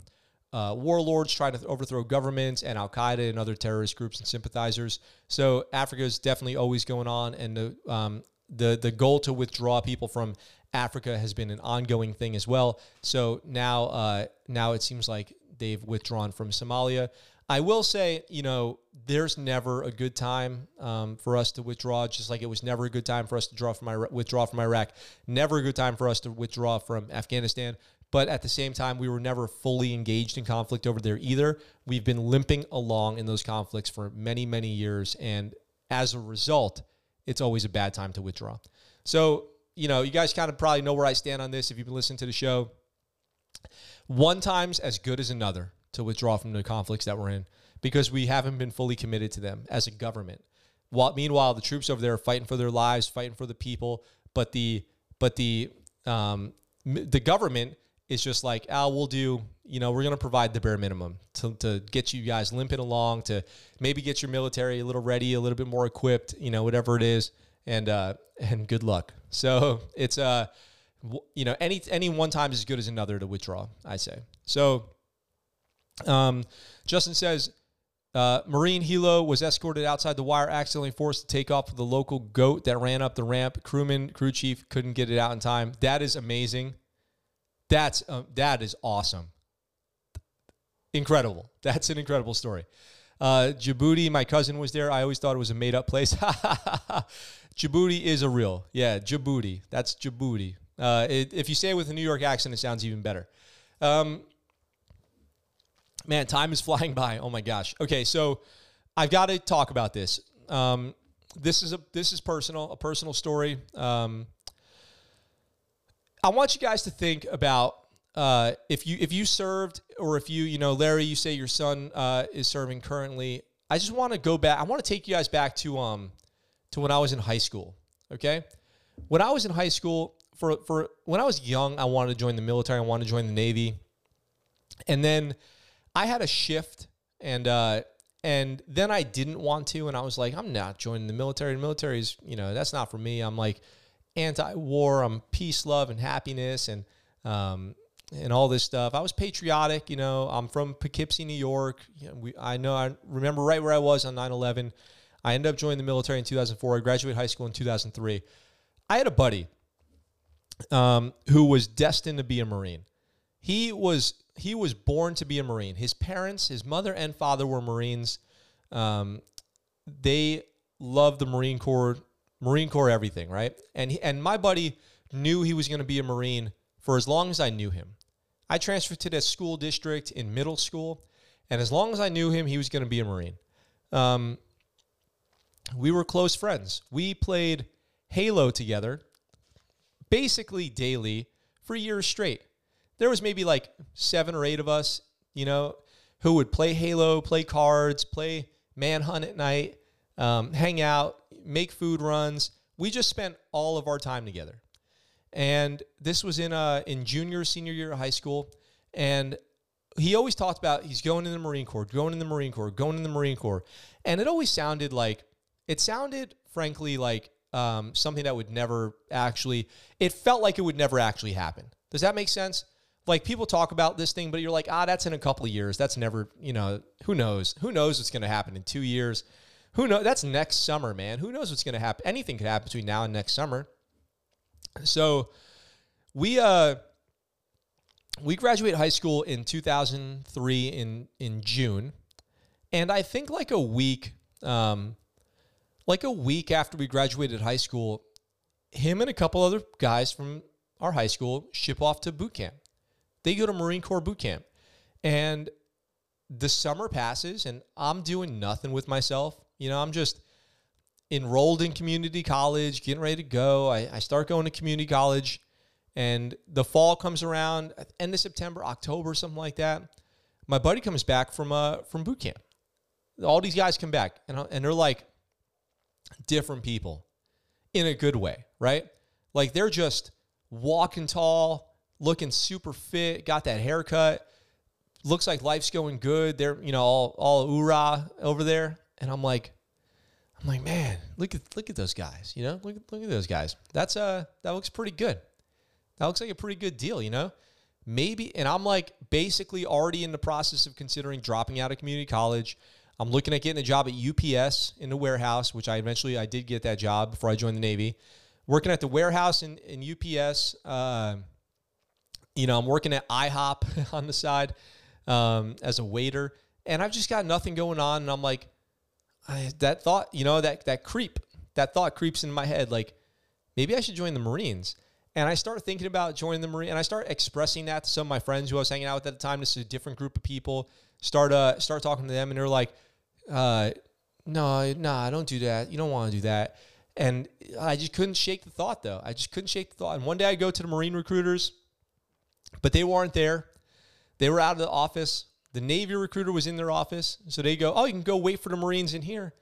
uh, warlords trying to overthrow governments and Al Qaeda and other terrorist groups and sympathizers. So Africa is definitely always going on, and the um, the the goal to withdraw people from Africa has been an ongoing thing as well. So now uh, now it seems like they've withdrawn from Somalia. I will say, you know, there's never a good time um, for us to withdraw, just like it was never a good time for us to draw from Iraq, withdraw from Iraq. Never a good time for us to withdraw from Afghanistan. But at the same time, we were never fully engaged in conflict over there either. We've been limping along in those conflicts for many, many years. And as a result, it's always a bad time to withdraw. So, you know, you guys kind of probably know where I stand on this if you've been listening to the show. One time's as good as another to withdraw from the conflicts that we're in because we haven't been fully committed to them as a government. While, meanwhile, the troops over there are fighting for their lives, fighting for the people, but the but the um, the government is just like, oh, we'll do, you know, we're going to provide the bare minimum to, to get you guys limping along, to maybe get your military a little ready, a little bit more equipped, you know, whatever it is. And, uh, and good luck. So it's, uh, you know, any, any one time is as good as another to withdraw, I say. So, um, Justin says, uh, Marine helo was escorted outside the wire, accidentally forced to take off with the local goat that ran up the ramp. Crewman, crew chief couldn't get it out in time. That is amazing. That's uh, that is awesome. Incredible. That's an incredible story. Uh, Djibouti, my cousin was there. I always thought it was a made up place. Djibouti is a real. Yeah, Djibouti. That's Djibouti. Uh, it, if you say it with a New York accent, it sounds even better. Um, man, time is flying by. Oh my gosh. Okay, so I've got to talk about this. Um, this is a this is personal, a personal story. Um, I want you guys to think about uh, if you if you served or if you you know Larry, you say your son uh, is serving currently. I just want to go back. I want to take you guys back to um to when I was in high school. Okay, when I was in high school, for for when I was young, I wanted to join the military. I wanted to join the Navy, and then I had a shift, and uh, and then I didn't want to, and I was like, I'm not joining the military. The military is you know that's not for me. I'm like anti-war. I'm peace, love, and happiness, and um, and all this stuff. I was patriotic. You know, I'm from Poughkeepsie, New York. You know, we, I know. I remember right where I was on 9/11. I ended up joining the military in 2004. I graduated high school in 2003. I had a buddy um, who was destined to be a Marine. He was he was born to be a Marine. His parents, his mother and father, were Marines. Um, they loved the Marine Corps Marine Corps everything, right? And and my buddy knew he was going to be a Marine for as long as I knew him. I transferred to that school district in middle school, and as long as I knew him, he was going to be a Marine. Um, we were close friends. We played Halo together basically daily for years straight. There was maybe like seven or eight of us, you know, who would play Halo, play cards, play Manhunt at night, um, hang out, make food runs. We just spent all of our time together. And this was in uh, in junior, senior year of high school. And he always talked about he's going in the Marine Corps, going in the Marine Corps, going in the Marine Corps. And it always sounded like, it sounded, frankly, like um, something that would never actually, it felt like it would never actually happen. Does that make sense? Like people talk about this thing, but you're like, ah, that's in a couple of years. That's never, you know, who knows? Who knows what's going to happen in two years? Who knows? That's next summer, man. Who knows what's going to happen? Anything could happen between now and next summer. So we uh we graduated high school in 2003 in in June, and I think like a week um like a week after we graduated high school, him and a couple other guys from our high school ship off to boot camp. They go to Marine Corps boot camp. And the summer passes and I'm doing nothing with myself. You know, I'm just enrolled in community college, getting ready to go. I, I start going to community college and the fall comes around, end of September, October, something like that. My buddy comes back from uh from boot camp. All these guys come back and, and they're like different people in a good way, right? Like they're just walking tall, looking super fit, got that haircut, looks like life's going good. They're, you know, all all hoorah over there. And I'm like, I'm like, man, look at look at those guys, you know? Look look at those guys. That's uh that looks pretty good. That looks like a pretty good deal, you know? Maybe and I'm like basically already in the process of considering dropping out of community college. I'm looking at getting a job at UPS in the warehouse, which I eventually I did get that job before I joined the Navy. Working at the warehouse in, in UPS. Uh, you know, I'm working at IHOP on the side um, as a waiter, and I've just got nothing going on. And I'm like, I, that thought, you know, that that creep, that thought creeps in my head. Like, maybe I should join the Marines. And I start thinking about joining the Marine, and I start expressing that to some of my friends who I was hanging out with at the time. This is a different group of people. Start uh, start talking to them, and they're like, uh, "No, nah, don't do that. You don't want to do that." And I just couldn't shake the thought, though. I just couldn't shake the thought. And one day I go to the Marine recruiters, but they weren't there. They were out of the office. The Navy recruiter was in their office. So they go, Oh, you can go wait for the Marines in here.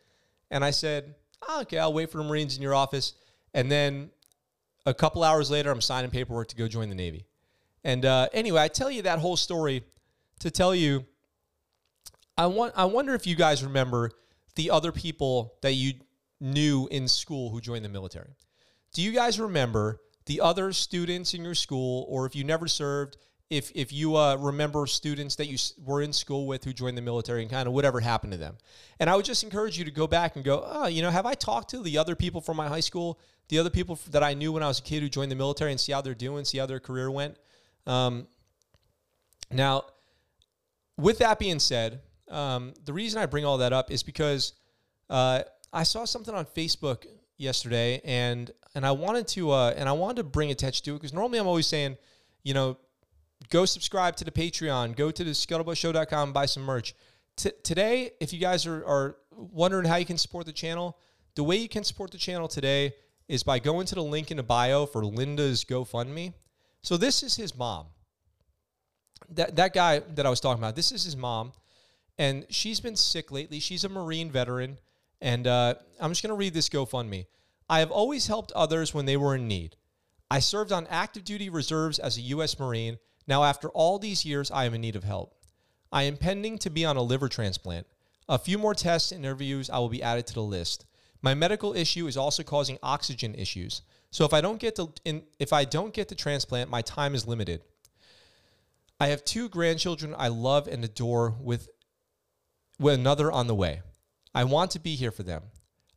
And I said, oh, Okay, I'll wait for the Marines in your office. And then a couple hours later, I'm signing paperwork to go join the Navy. And uh, anyway, I tell you that whole story to tell you I want I wonder if you guys remember the other people that you knew in school who joined the military. Do you guys remember the other students in your school or if you never served if if you uh, remember students that you were in school with who joined the military and kind of whatever happened to them. And I would just encourage you to go back and go, oh, you know, have I talked to the other people from my high school, the other people that I knew when I was a kid who joined the military, and see how they're doing, see how their career went. Um, now, with that being said, um, the reason I bring all that up is because uh, I saw something on Facebook yesterday, and and I wanted to uh, and I wanted to bring attention to it because normally I'm always saying, you know go subscribe to the Patreon. Go to the scuttlebuttshow.com and buy some merch. T- today, if you guys are, are wondering how you can support the channel, the way you can support the channel today is by going to the link in the bio for Linda's GoFundMe. So this is his mom. That that guy that I was talking about, this is his mom, and she's been sick lately. She's a Marine veteran, and uh, I'm just going to read this GoFundMe. I have always helped others when they were in need. I served on active duty reserves as a U.S. Marine now, after all these years, I am in need of help. I am pending to be on a liver transplant. A few more tests and interviews I will be added to the list. My medical issue is also causing oxygen issues. So if I don't get the in, if I don't get the transplant, my time is limited. I have two grandchildren I love and adore with, with another on the way. I want to be here for them.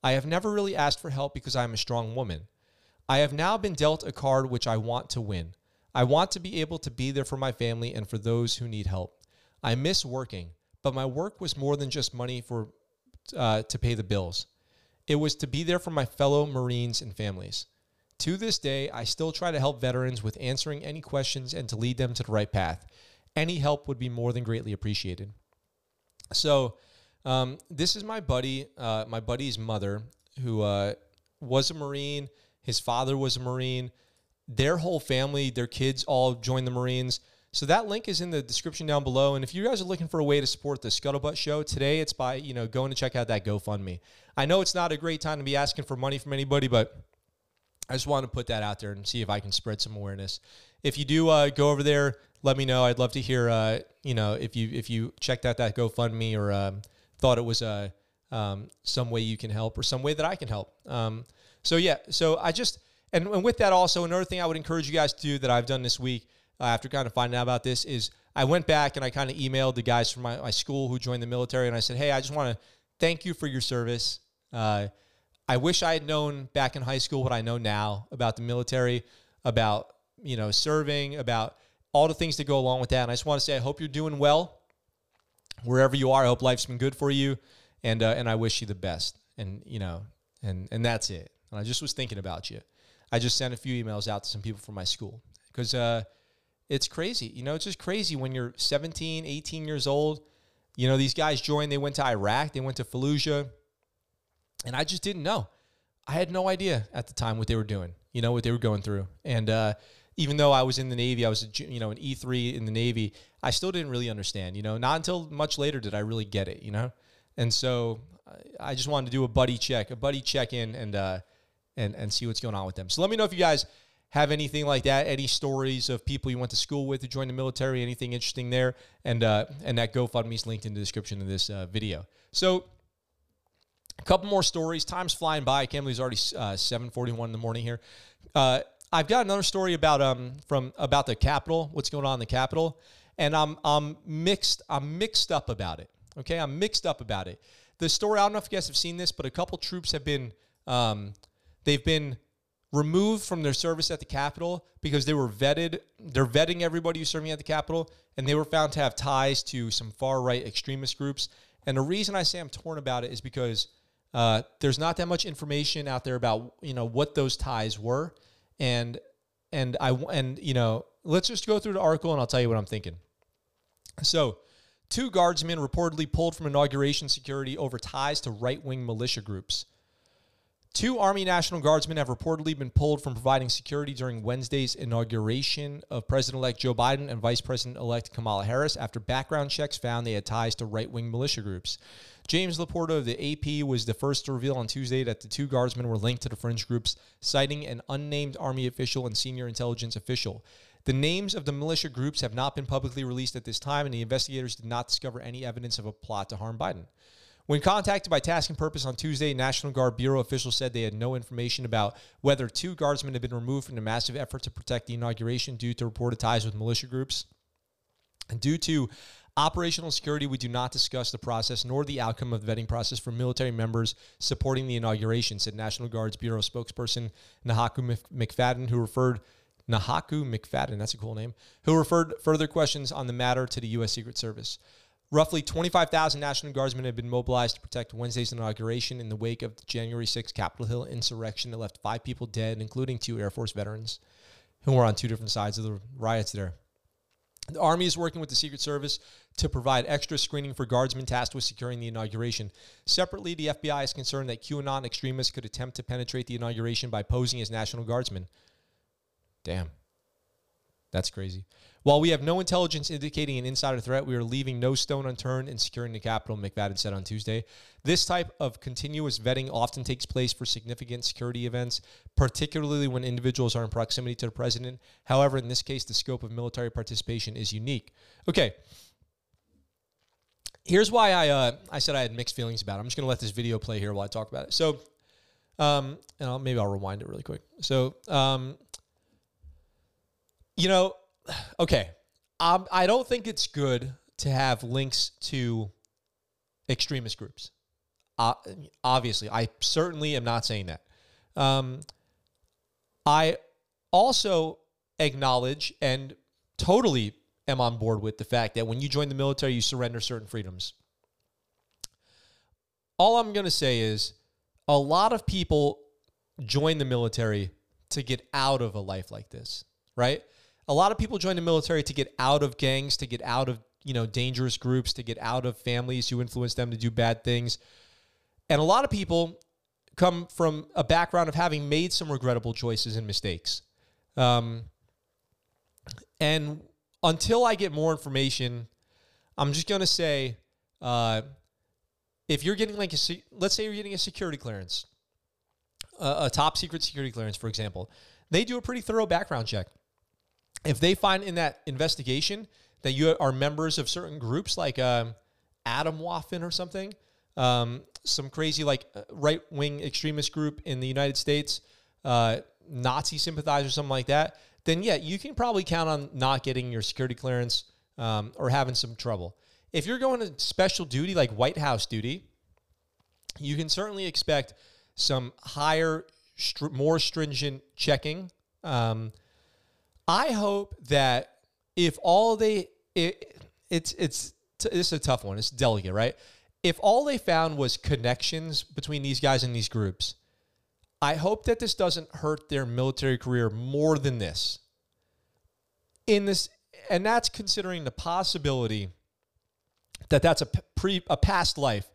I have never really asked for help because I am a strong woman. I have now been dealt a card which I want to win. I want to be able to be there for my family and for those who need help. I miss working, but my work was more than just money for uh, to pay the bills. It was to be there for my fellow Marines and families. To this day, I still try to help veterans with answering any questions and to lead them to the right path. Any help would be more than greatly appreciated. So, um, this is my buddy, uh, my buddy's mother, who uh, was a Marine. His father was a Marine their whole family, their kids all joined the Marines. So that link is in the description down below. And if you guys are looking for a way to support the Scuttlebutt Show today, it's by you know going to check out that GoFundMe. I know it's not a great time to be asking for money from anybody, but I just want to put that out there and see if I can spread some awareness. If you do uh, go over there, let me know. I'd love to hear. Uh, you know, if you if you checked out that GoFundMe or um, thought it was a uh, um, some way you can help or some way that I can help. Um, so yeah, so I just and, and with that, also, another thing I would encourage you guys to do that I've done this week uh, after kind of finding out about this is I went back and I kind of emailed the guys from my, my school who joined the military and I said, hey, I just want to thank you for your service. Uh, I wish I had known back in high school what I know now about the military, about you know serving, about all the things that go along with that. And I just want to say I hope you're doing well wherever you are. I hope life's been good for you, and uh, and I wish you the best. And you know, and and that's it. And I just was thinking about you. I just sent a few emails out to some people from my school because uh, it's crazy. You know, it's just crazy when you're 17, 18 years old. You know, these guys joined, they went to Iraq, they went to Fallujah, and I just didn't know. I had no idea at the time what they were doing, you know, what they were going through. And uh, even though I was in the Navy, I was, a, you know, an E3 in the Navy, I still didn't really understand, you know, not until much later did I really get it, you know? And so I just wanted to do a buddy check, a buddy check in and, uh, and, and see what's going on with them. So let me know if you guys have anything like that, any stories of people you went to school with who joined the military, anything interesting there, and uh, and that GoFundMe is linked in the description of this uh, video. So, a couple more stories. Time's flying by. I already uh, seven forty-one in the morning here. Uh, I've got another story about um from about the Capitol. What's going on in the Capitol, and I'm I'm mixed. I'm mixed up about it. Okay, I'm mixed up about it. The story. I don't know if you guys have seen this, but a couple troops have been um, they've been removed from their service at the Capitol because they were vetted. They're vetting everybody who's serving at the Capitol, and they were found to have ties to some far right extremist groups. And the reason I say I'm torn about it is because uh, there's not that much information out there about you know what those ties were, and and I and you know let's just go through the article and I'll tell you what I'm thinking. So. Two guardsmen reportedly pulled from inauguration security over ties to right wing militia groups. Two Army National Guardsmen have reportedly been pulled from providing security during Wednesday's inauguration of President elect Joe Biden and Vice President elect Kamala Harris after background checks found they had ties to right wing militia groups. James LaPorta of the AP was the first to reveal on Tuesday that the two guardsmen were linked to the fringe groups, citing an unnamed Army official and senior intelligence official. The names of the militia groups have not been publicly released at this time, and the investigators did not discover any evidence of a plot to harm Biden. When contacted by Task and Purpose on Tuesday, National Guard Bureau officials said they had no information about whether two guardsmen had been removed from the massive effort to protect the inauguration due to reported ties with militia groups. And due to operational security, we do not discuss the process nor the outcome of the vetting process for military members supporting the inauguration, said National Guard's Bureau spokesperson Nahaku McFadden, who referred Nahaku McFadden, that's a cool name, who referred further questions on the matter to the U.S. Secret Service. Roughly 25,000 National Guardsmen have been mobilized to protect Wednesday's inauguration in the wake of the January 6 Capitol Hill insurrection that left five people dead, including two Air Force veterans who were on two different sides of the riots there. The Army is working with the Secret Service to provide extra screening for guardsmen tasked with securing the inauguration. Separately, the FBI is concerned that QAnon extremists could attempt to penetrate the inauguration by posing as National Guardsmen. Damn. That's crazy. While we have no intelligence indicating an insider threat, we are leaving no stone unturned in securing the Capitol, McFadden said on Tuesday. This type of continuous vetting often takes place for significant security events, particularly when individuals are in proximity to the president. However, in this case, the scope of military participation is unique. Okay. Here's why I uh, I said I had mixed feelings about it. I'm just going to let this video play here while I talk about it. So, um, and I'll, maybe I'll rewind it really quick. So, um, you know, okay. Um, I don't think it's good to have links to extremist groups. Uh, obviously, I certainly am not saying that. Um, I also acknowledge and totally am on board with the fact that when you join the military, you surrender certain freedoms. All I'm going to say is a lot of people join the military to get out of a life like this, right? A lot of people join the military to get out of gangs, to get out of, you know, dangerous groups, to get out of families who influence them to do bad things. And a lot of people come from a background of having made some regrettable choices and mistakes. Um, and until I get more information, I'm just going to say uh, if you're getting like a, let's say you're getting a security clearance, a, a top secret security clearance, for example, they do a pretty thorough background check if they find in that investigation that you are members of certain groups like um, Atomwaffen or something, um, some crazy like uh, right wing extremist group in the United States, uh, Nazi sympathizer, something like that, then yeah, you can probably count on not getting your security clearance um, or having some trouble. If you're going to special duty like White House duty, you can certainly expect some higher, str- more stringent checking. Um, I hope that if all they it, it's it's this is a tough one. It's delicate, right? If all they found was connections between these guys and these groups, I hope that this doesn't hurt their military career more than this. In this, and that's considering the possibility that that's a pre a past life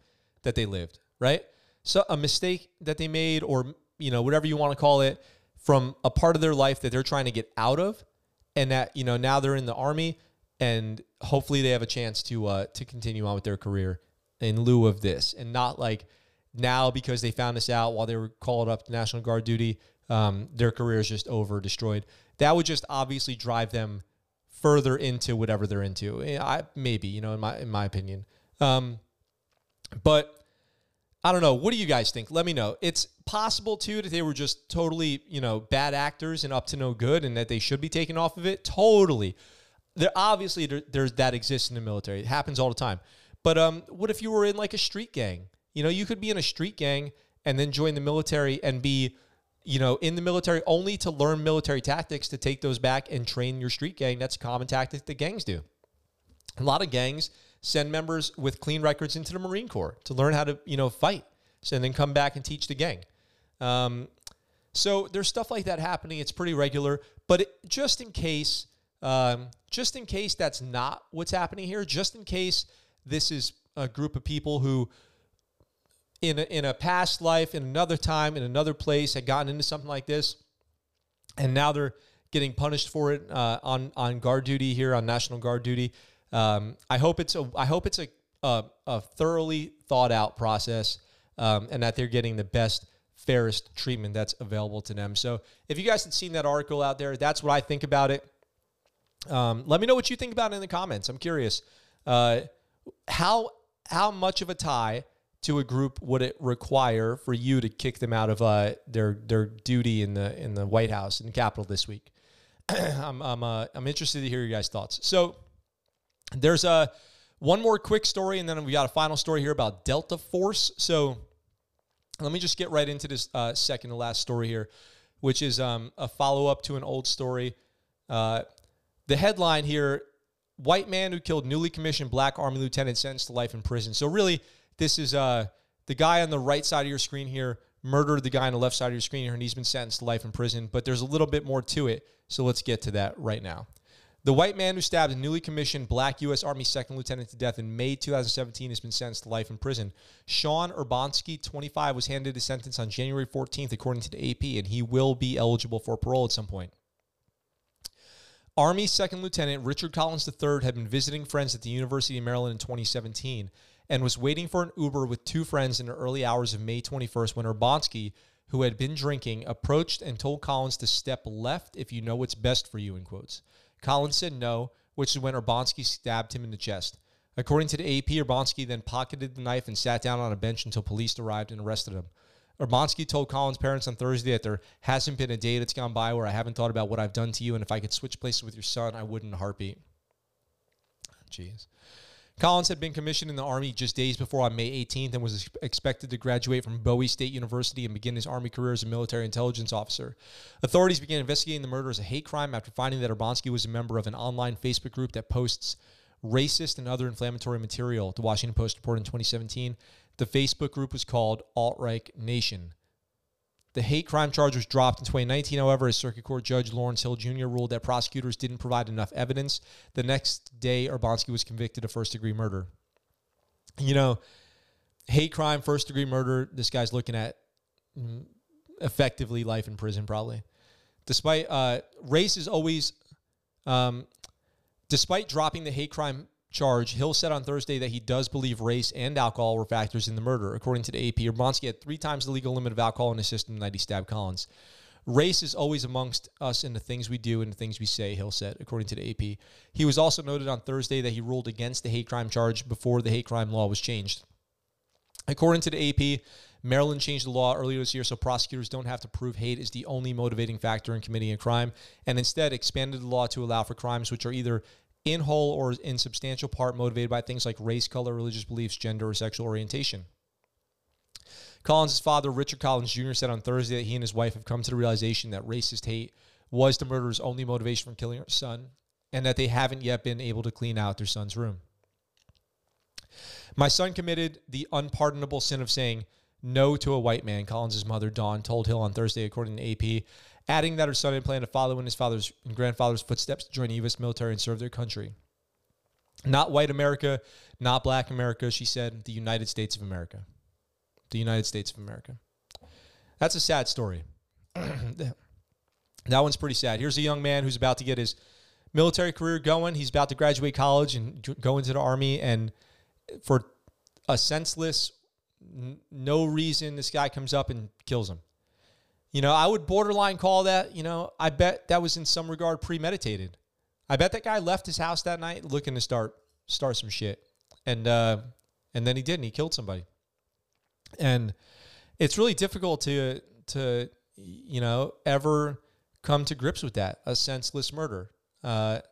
that they lived, right? So a mistake that they made, or you know whatever you want to call it, from a part of their life that they're trying to get out of, and that you know now they're in the army, and hopefully they have a chance to uh, to continue on with their career in lieu of this, and not like now because they found this out while they were called up to National Guard duty, um, their career is just over, destroyed. That would just obviously drive them further into whatever they're into. Eh, I maybe you know in my in my opinion, um, but I don't know. What do you guys think? Let me know. It's possible too that they were just totally you know bad actors and up to no good, and that they should be taken off of it. Totally. There obviously there, there's that exists in the military. It happens all the time. But um, what if you were in like a street gang? You know, you could be in a street gang and then join the military and be you know, in the military only to learn military tactics to take those back and train your street gang. That's a common tactic that gangs do. A lot of gangs send members with clean records into the Marine Corps to learn how to, you know, fight, so, and then come back and teach the gang. Um, so there's stuff like that happening. It's pretty regular, but it, just in case, um, just in case that's not what's happening here, just in case this is a group of people who in a, in a past life, in another time, in another place, had gotten into something like this, and now they're getting punished for it uh, on on guard duty here on National Guard duty. Um, I hope it's a I hope it's a a, a thoroughly thought out process, um, and that they're getting the best fairest treatment that's available to them. So if you guys had seen that article out there, that's what I think about it. Um, let me know what you think about it in the comments. I'm curious. Uh, how how much of a tie to a group would it require for you to kick them out of uh, their their duty in the in the White House in the Capitol this week? I'm I'm uh, I'm interested to hear your guys' thoughts. So there's a one more quick story, and then we got a final story here about Delta Force. So let me just get right into this uh, second to last story here, which is um, a follow up to an old story. Uh, the headline here: White man who killed newly commissioned Black Army lieutenant sentenced to life in prison. So really this is uh, the guy on the right side of your screen here murdered the guy on the left side of your screen here, and he's been sentenced to life in prison. But there's a little bit more to it, so let's get to that right now. The white man who stabbed a newly commissioned black U.S. Army second lieutenant to death in May 2017 has been sentenced to life in prison. Sean Urbanski, 25, was handed his sentence on January 14th, according to the AP, and he will be eligible for parole at some point. Army Second Lieutenant Richard Collins III had been visiting friends at the University of Maryland in 2017 and was waiting for an Uber with two friends in the early hours of May 21st when Urbanski, who had been drinking, approached and told Collins to step left if you know what's best for you, in quotes. Collins said no, which is when Urbanski stabbed him in the chest. According to the AP, Urbanski then pocketed the knife and sat down on a bench until police arrived and arrested him. Urbanski told Collins' parents on Thursday that there hasn't been a day that's gone by where I haven't thought about what I've done to you, and if I could switch places with your son, I would in a heartbeat. Jeez. Collins had been commissioned in the Army just days before on May 18th and was expected to graduate from Bowie State University and begin his Army career as a military intelligence officer. Authorities began investigating the murder as a hate crime after finding that Urbanski was a member of an online Facebook group that posts racist and other inflammatory material, the Washington Post reported in 2017. The Facebook group was called Alt Right Nation. The hate crime charge was dropped in 2019, however, as Circuit Court Judge Lawrence Hill Jr. ruled that prosecutors didn't provide enough evidence. The next day, Urbanski was convicted of first degree murder. You know, hate crime, first degree murder, this guy's looking at mm, effectively life in prison, probably. Despite uh, race is always, um, despite dropping the hate crime charge, Hill said on Thursday that he does believe race and alcohol were factors in the murder. According to the AP, Urbanski had three times the legal limit of alcohol in his system that he stabbed Collins. Race is always amongst us in the things we do and the things we say, Hill said, according to the AP. He was also noted on Thursday that he ruled against the hate crime charge before the hate crime law was changed. According to the AP, Maryland changed the law earlier this year so prosecutors don't have to prove hate is the only motivating factor in committing a crime and instead expanded the law to allow for crimes which are either in whole or in substantial part motivated by things like race, color, religious beliefs, gender, or sexual orientation. Collins' father, Richard Collins Jr., said on Thursday that he and his wife have come to the realization that racist hate was the murderer's only motivation for killing her son, and that they haven't yet been able to clean out their son's room. My son committed the unpardonable sin of saying, no to a white man, Collins' mother, Dawn, told Hill on Thursday, according to AP, adding that her son had planned to follow in his father's and grandfather's footsteps to join the U.S. military and serve their country. Not white America, not black America, she said, the United States of America. The United States of America. That's a sad story. that one's pretty sad. Here's a young man who's about to get his military career going. He's about to graduate college and go into the army. And for a senseless, n- no reason, this guy comes up and kills him. You know, I would borderline call that, you know, I bet that was in some regard premeditated. I bet that guy left his house that night looking to start start some shit. And uh and then he did and he killed somebody. And it's really difficult to to you know ever come to grips with that, a senseless murder. Uh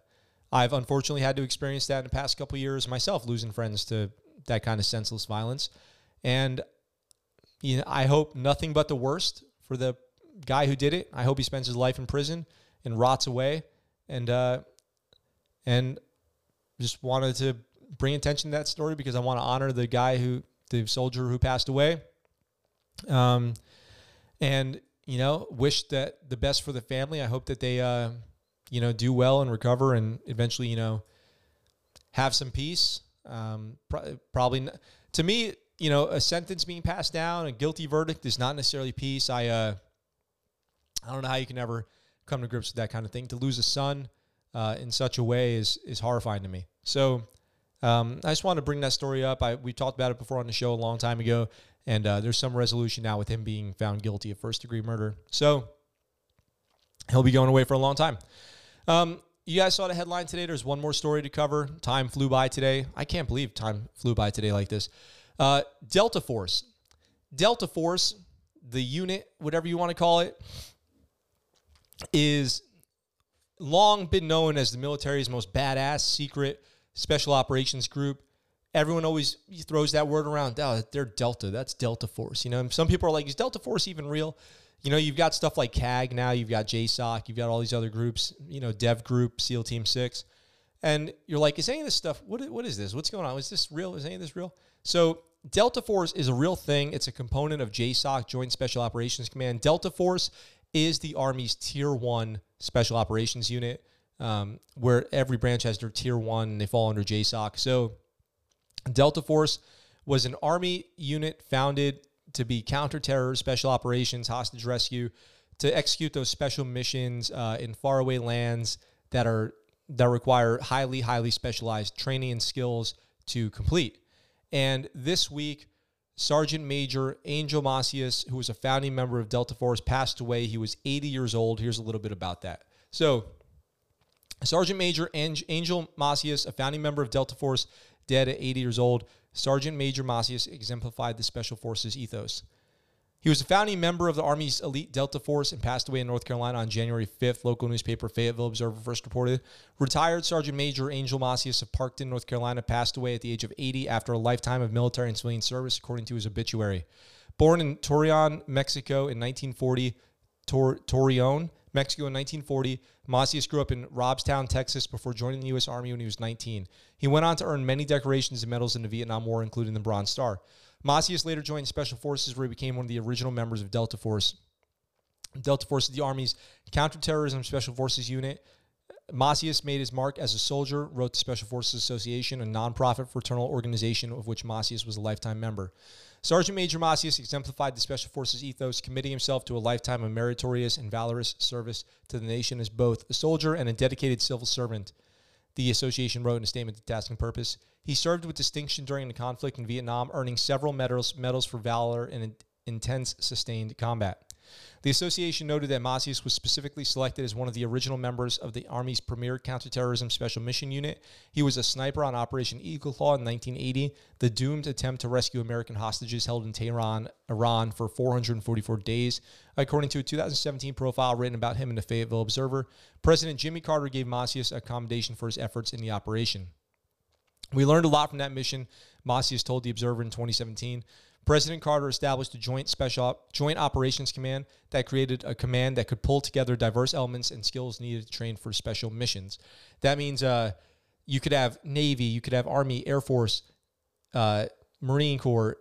I've unfortunately had to experience that in the past couple years myself, losing friends to that kind of senseless violence. And you know, I hope nothing but the worst for the guy who did it. I hope he spends his life in prison and rots away. And uh, and just wanted to bring attention to that story because I want to honor the guy who the soldier who passed away. Um, and you know, wish that the best for the family. I hope that they uh, you know, do well and recover and eventually, you know, have some peace. Um, pro- probably n- to me, you know, a sentence being passed down, a guilty verdict is not necessarily peace. I uh, I don't know how you can ever come to grips with that kind of thing. To lose a son uh, in such a way is is horrifying to me. So um, I just want to bring that story up. I we talked about it before on the show a long time ago, and uh, there's some resolution now with him being found guilty of first degree murder. So he'll be going away for a long time. Um, you guys saw the headline today. There's one more story to cover. Time flew by today. I can't believe time flew by today like this. Uh, Delta Force. Delta Force, the unit, whatever you want to call it, is long been known as the military's most badass secret special operations group. Everyone always throws that word around. Oh, they're Delta. That's Delta Force. You know, some people are like, is Delta Force even real? You know, you've got stuff like CAG now, you've got JSOC, you've got all these other groups, you know, Dev Group, SEAL Team 6. And you're like, is any of this stuff, what, what is this? What's going on? Is this real? Is any of this real? So, Delta Force is a real thing. It's a component of JSOC, Joint Special Operations Command. Delta Force is the Army's Tier 1 Special Operations Unit, um, where every branch has their Tier 1 and they fall under JSOC. So, Delta Force was an Army unit founded to be counter-terror, special operations, hostage rescue, to execute those special missions uh, in faraway lands that are that require highly, highly specialized training and skills to complete. And this week, Sergeant Major Angel Macias, who was a founding member of Delta Force, passed away. He was 80 years old. Here's a little bit about that. So, Sergeant Major Angel Macias, a founding member of Delta Force, dead at 80 years old. Sergeant Major Macias exemplified the Special Forces ethos. He was a founding member of the Army's elite Delta Force and passed away in North Carolina on January 5th, local newspaper Fayetteville Observer first reported. Retired Sergeant Major Angel Macias of Parkton, North Carolina, passed away at the age of 80 after a lifetime of military and civilian service, according to his obituary. Born in Torreon, Mexico in 1940, Tor- Torreon, Mexico in 1940. Macias grew up in Robstown, Texas, before joining the U.S. Army when he was 19. He went on to earn many decorations and medals in the Vietnam War, including the Bronze Star. Macias later joined Special Forces, where he became one of the original members of Delta Force. Delta Force is the Army's counterterrorism special forces unit. Macias made his mark as a soldier, wrote the Special Forces Association, a nonprofit fraternal organization of which Macias was a lifetime member. Sergeant Major Macias exemplified the Special Forces ethos, committing himself to a lifetime of meritorious and valorous service to the nation as both a soldier and a dedicated civil servant. The association wrote in a statement to task and purpose. He served with distinction during the conflict in Vietnam, earning several medals, medals for valor in intense sustained combat. The association noted that Macias was specifically selected as one of the original members of the Army's premier counterterrorism special mission unit. He was a sniper on Operation Eagle Claw in 1980, the doomed attempt to rescue American hostages held in Tehran, Iran for 444 days. According to a 2017 profile written about him in the Fayetteville Observer, President Jimmy Carter gave Macias a commendation for his efforts in the operation. We learned a lot from that mission, Macias told the Observer in 2017. President Carter established a joint special joint operations command that created a command that could pull together diverse elements and skills needed to train for special missions. That means uh, you could have Navy, you could have Army, Air Force, uh, Marine Corps,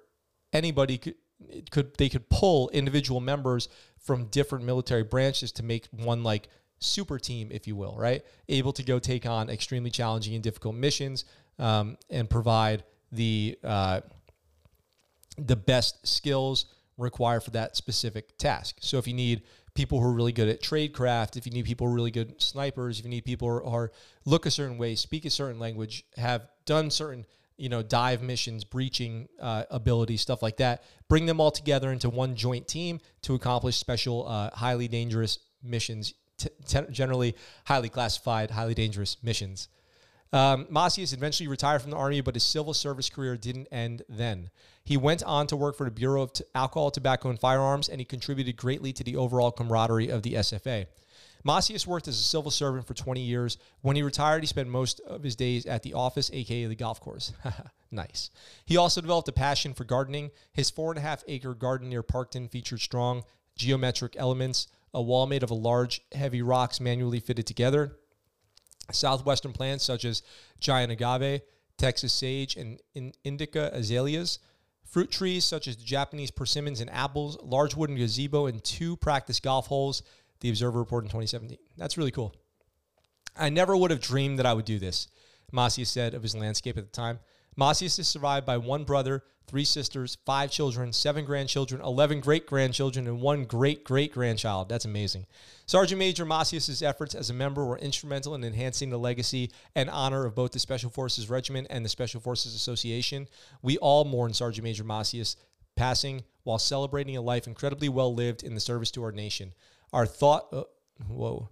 anybody could, could they could pull individual members from different military branches to make one like super team, if you will, right? Able to go take on extremely challenging and difficult missions um, and provide the uh, the best skills required for that specific task. So if you need people who are really good at tradecraft, if you need people who are really good snipers, if you need people who are look a certain way, speak a certain language, have done certain you know dive missions, breaching uh, ability, stuff like that, bring them all together into one joint team to accomplish special, uh, highly dangerous missions. T- generally, highly classified, highly dangerous missions. Um, Macias eventually retired from the Army, but his civil service career didn't end then. He went on to work for the Bureau of T- Alcohol, Tobacco, and Firearms, and he contributed greatly to the overall camaraderie of the SFA. Macias worked as a civil servant for 20 years. When he retired, he spent most of his days at the office, aka the golf course. nice. He also developed a passion for gardening. His four and a half acre garden near Parkton featured strong geometric elements, a wall made of large, heavy rocks manually fitted together, southwestern plants such as giant agave, Texas sage, and indica azaleas, fruit trees such as Japanese persimmons and apples, large wooden gazebo, and two practice golf holes. The Observer reported in 2017. That's really cool. I never would have dreamed that I would do this, Macias said of his landscape at the time. Macias is survived by one brother, three sisters, five children, seven grandchildren, 11 great grandchildren, and one great great grandchild. That's amazing. Sergeant Major Macias' efforts as a member were instrumental in enhancing the legacy and honor of both the Special Forces Regiment and the Special Forces Association. We all mourn Sergeant Major Macias passing while celebrating a life incredibly well lived in the service to our nation. Our thought, uh, whoa.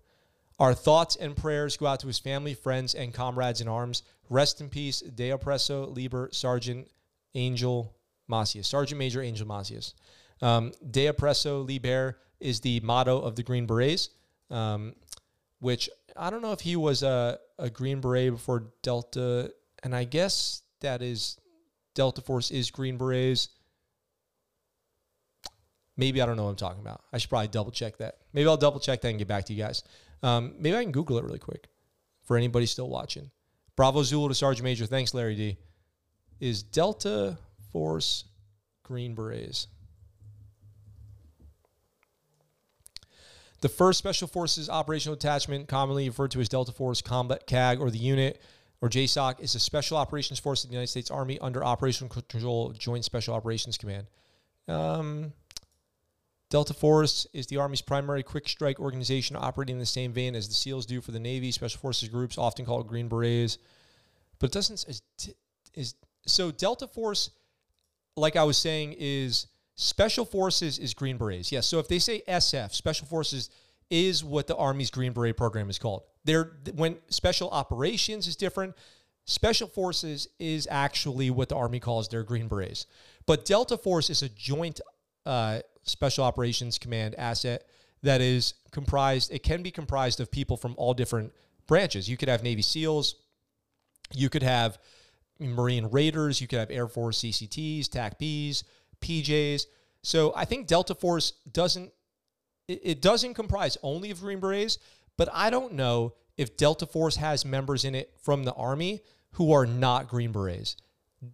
Our thoughts and prayers go out to his family, friends, and comrades in arms. Rest in peace, De Oppresso, Liber, Sergeant Angel Macias, Sergeant Major Angel Macias. Um, De Oppresso, Liber is the motto of the Green Berets, um, which I don't know if he was a, a Green Beret before Delta, and I guess that is Delta Force is Green Berets. Maybe I don't know what I'm talking about. I should probably double check that. Maybe I'll double check that and get back to you guys. Um, maybe I can Google it really quick for anybody still watching. Bravo Zulu to Sergeant Major. Thanks, Larry D. Is Delta Force Green Berets? The 1st Special Forces Operational Detachment, commonly referred to as Delta Force Combat CAG or the unit or JSOC, is a special operations force of the United States Army under operational control Joint Special Operations Command. Um, Delta Force is the Army's primary quick strike organization operating in the same vein as the SEALs do for the Navy. Special Forces groups, often called Green Berets. But it doesn't, is, is so Delta Force, like I was saying, is Special Forces is Green Berets. Yes. So if they say SF, Special Forces is what the Army's Green Beret program is called. They're, when Special Operations is different, Special Forces is actually what the Army calls their Green Berets. But Delta Force is a joint uh, Special Operations Command asset that is comprised, it can be comprised of people from all different branches. You could have Navy SEALs, you could have Marine Raiders, you could have Air Force CCTs, TACPs, PJs. So I think Delta Force doesn't, it, doesn't comprise only of Green Berets, but I don't know if Delta Force has members in it from the Army who are not Green Berets.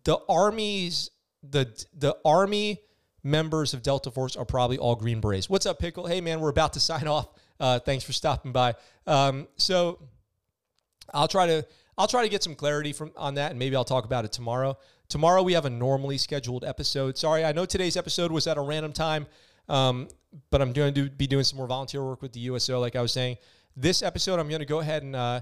The Army's, the, the Army members of Delta Force are probably all Green Berets. What's up, Pickle? Hey, man, we're about to sign off. Uh, thanks for stopping by. Um, so I'll try to I'll try to get some clarity from on that, and maybe I'll talk about it tomorrow. Tomorrow we have a normally scheduled episode. Sorry, I know today's episode was at a random time, um, but I'm going to be doing some more volunteer work with the USO, like I was saying. This episode, I'm going to go ahead and uh,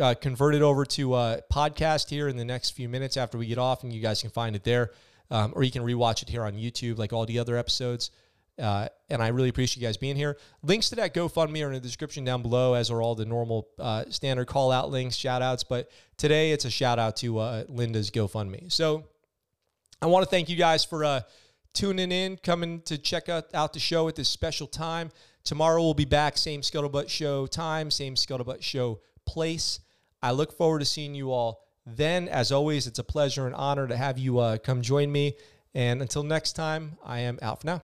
uh, convert it over to a podcast here in the next few minutes after we get off, and you guys can find it there um, or you can rewatch it here on YouTube, like all the other episodes. Uh, and I really appreciate you guys being here. Links to that GoFundMe are in the description down below, as are all the normal uh, standard call out links, shout outs. But today it's a shout out to uh, Linda's GoFundMe. So I want to thank you guys for uh, tuning in, coming to check out, out the show at this special time. Tomorrow we'll be back, same Scuttlebutt Show time, same Scuttlebutt Show place. I look forward to seeing you all then, as always, it's a pleasure and honor to have you uh, come join me. And until next time, I am out for now.